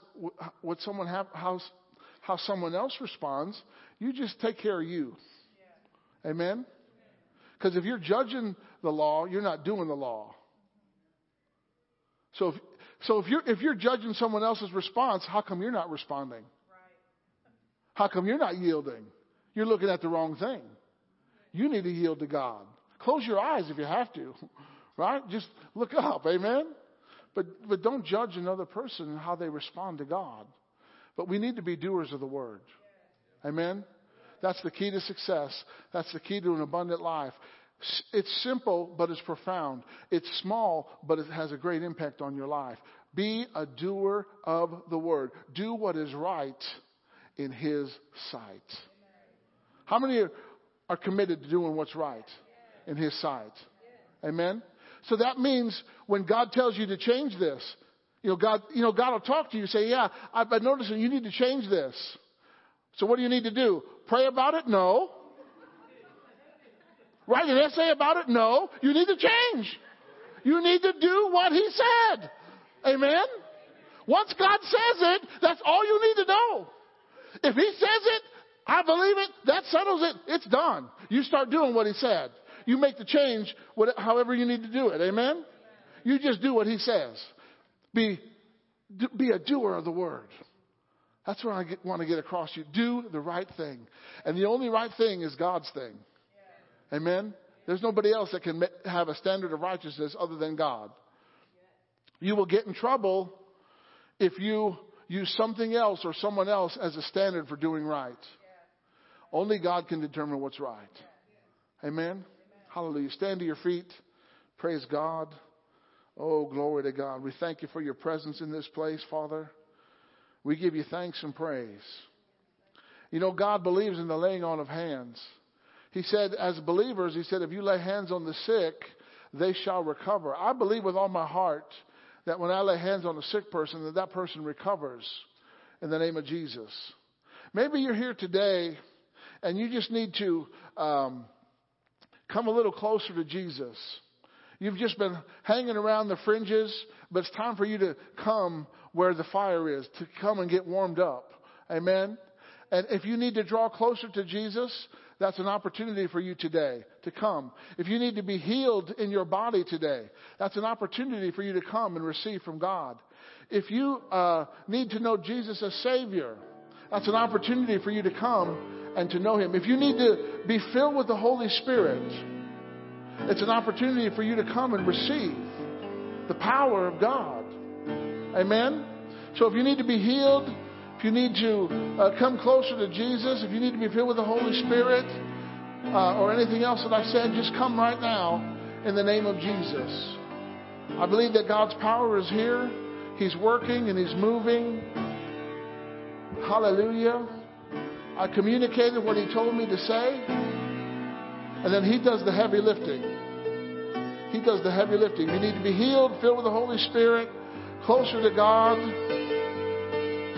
what someone have, how, how someone else responds. You just take care of you. Yeah. Amen? Because if you're judging the law, you're not doing the law. So if, so if you're, if you're judging someone else's response, how come you're not responding? How come you're not yielding? You're looking at the wrong thing. You need to yield to God. Close your eyes if you have to, [laughs] right? Just look up, amen? But, but don't judge another person and how they respond to God. But we need to be doers of the word. Amen? That's the key to success. That's the key to an abundant life. It's simple, but it's profound. It's small, but it has a great impact on your life. Be a doer of the word. Do what is right in His sight. How many are committed to doing what's right? In His sight. Amen? So that means when God tells you to change this, you know, God, you know, God will talk to you, say, yeah, I've been noticing you need to change this. So what do you need to do? Pray about it? No. Write an essay about it? No. You need to change. You need to do what He said. Amen? Once God says it, that's all you need to know. If He says it, I believe it, that settles it. It's done. You start doing what He said. You make the change however you need to do it. Amen? You just do what he says. Be, be a doer of the word. That's what I get, want to get across you. Do the right thing. And the only right thing is God's thing. Amen? There's nobody else that can have a standard of righteousness other than God. You will get in trouble if you use something else or someone else as a standard for doing right. Only God can determine what's right. Amen? Hallelujah. Stand to your feet. Praise God. Oh, glory to God. We thank you for your presence in this place, Father. We give you thanks and praise. You know, God believes in the laying on of hands. He said, as believers, He said, if you lay hands on the sick, they shall recover. I believe with all my heart that when I lay hands on a sick person, that that person recovers in the name of Jesus. Maybe you're here today and you just need to um, come a little closer to Jesus. You've just been hanging around the fringes, but it's time for you to come where the fire is, to come and get warmed up. Amen. And if you need to draw closer to Jesus, that's an opportunity for you today to come. If you need to be healed in your body today, that's an opportunity for you to come and receive from God. If you uh, need to know Jesus as Savior, that's an opportunity for you to come and to know Him. If you need to be filled with the Holy Spirit, it's an opportunity for you to come and receive the power of God. Amen? So if you need to be healed, if you need to uh, come closer to Jesus, if you need to be filled with the Holy Spirit, uh, or anything else that I said, just come right now in the name of Jesus. I believe that God's power is here. He's working and He's moving. Hallelujah. I communicated what He told me to say, and then He does the heavy lifting. He does the heavy lifting. You need to be healed, filled with the Holy Spirit, closer to God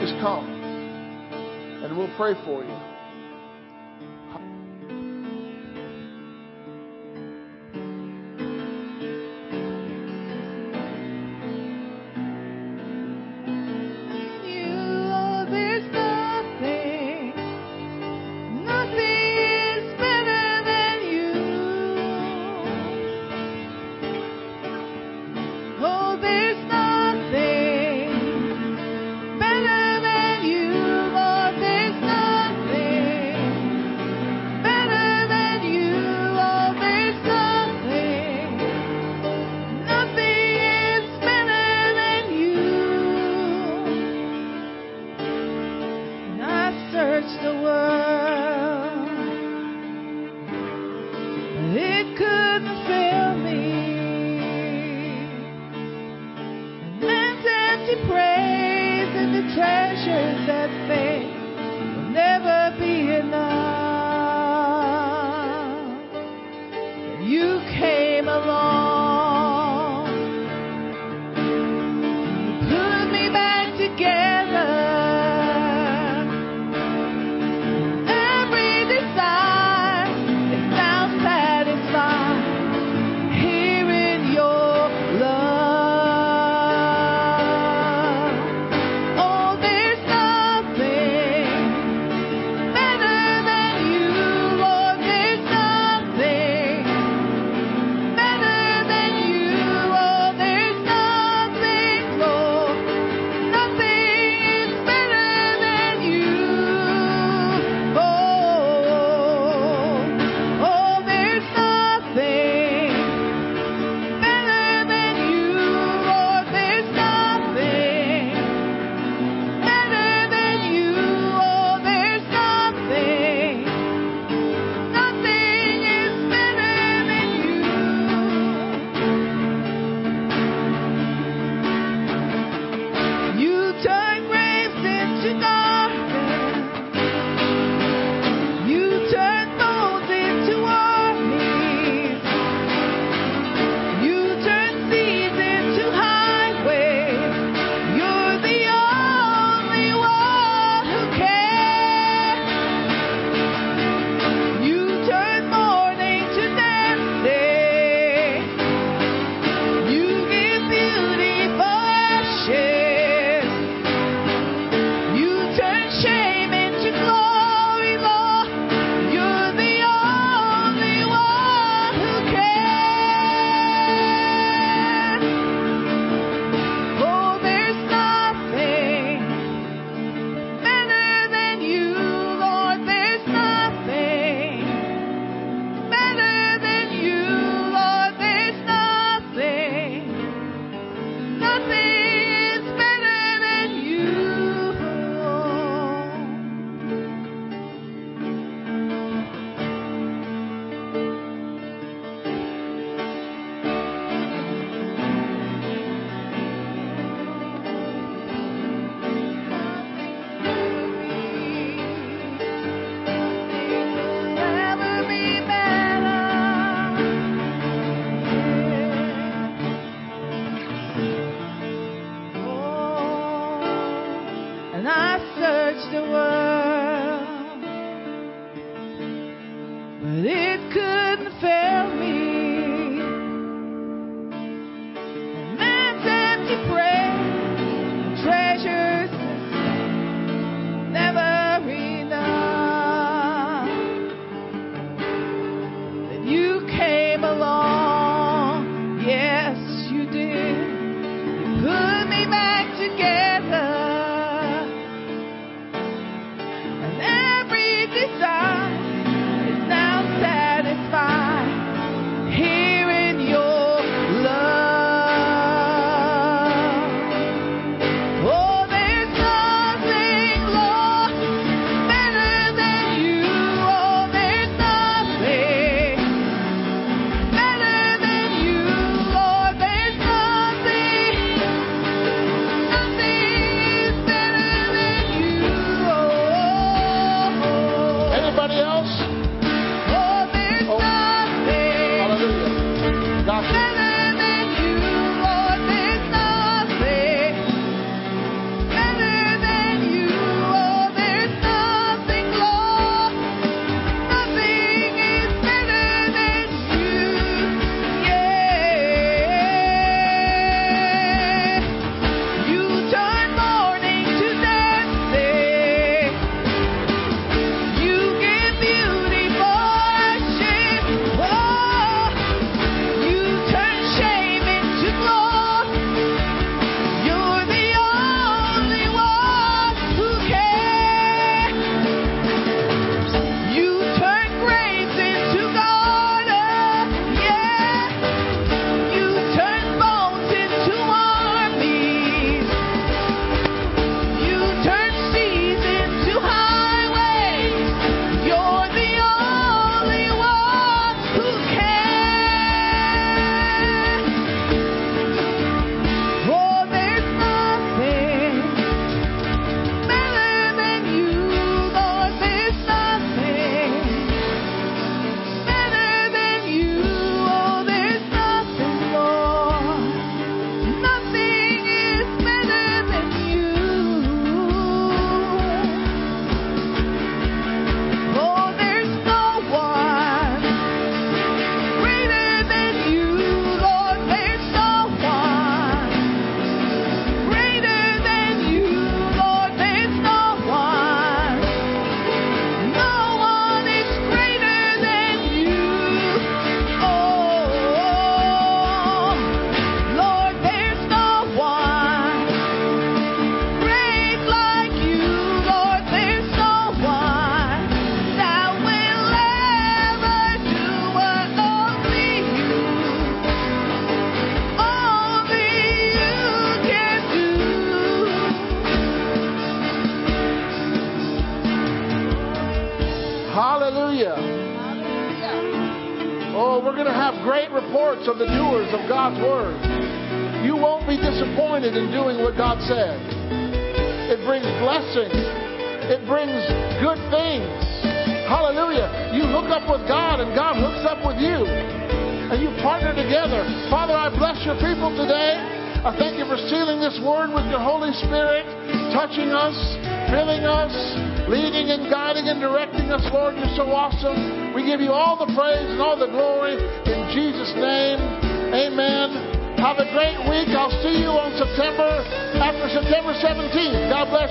just come and we'll pray for you.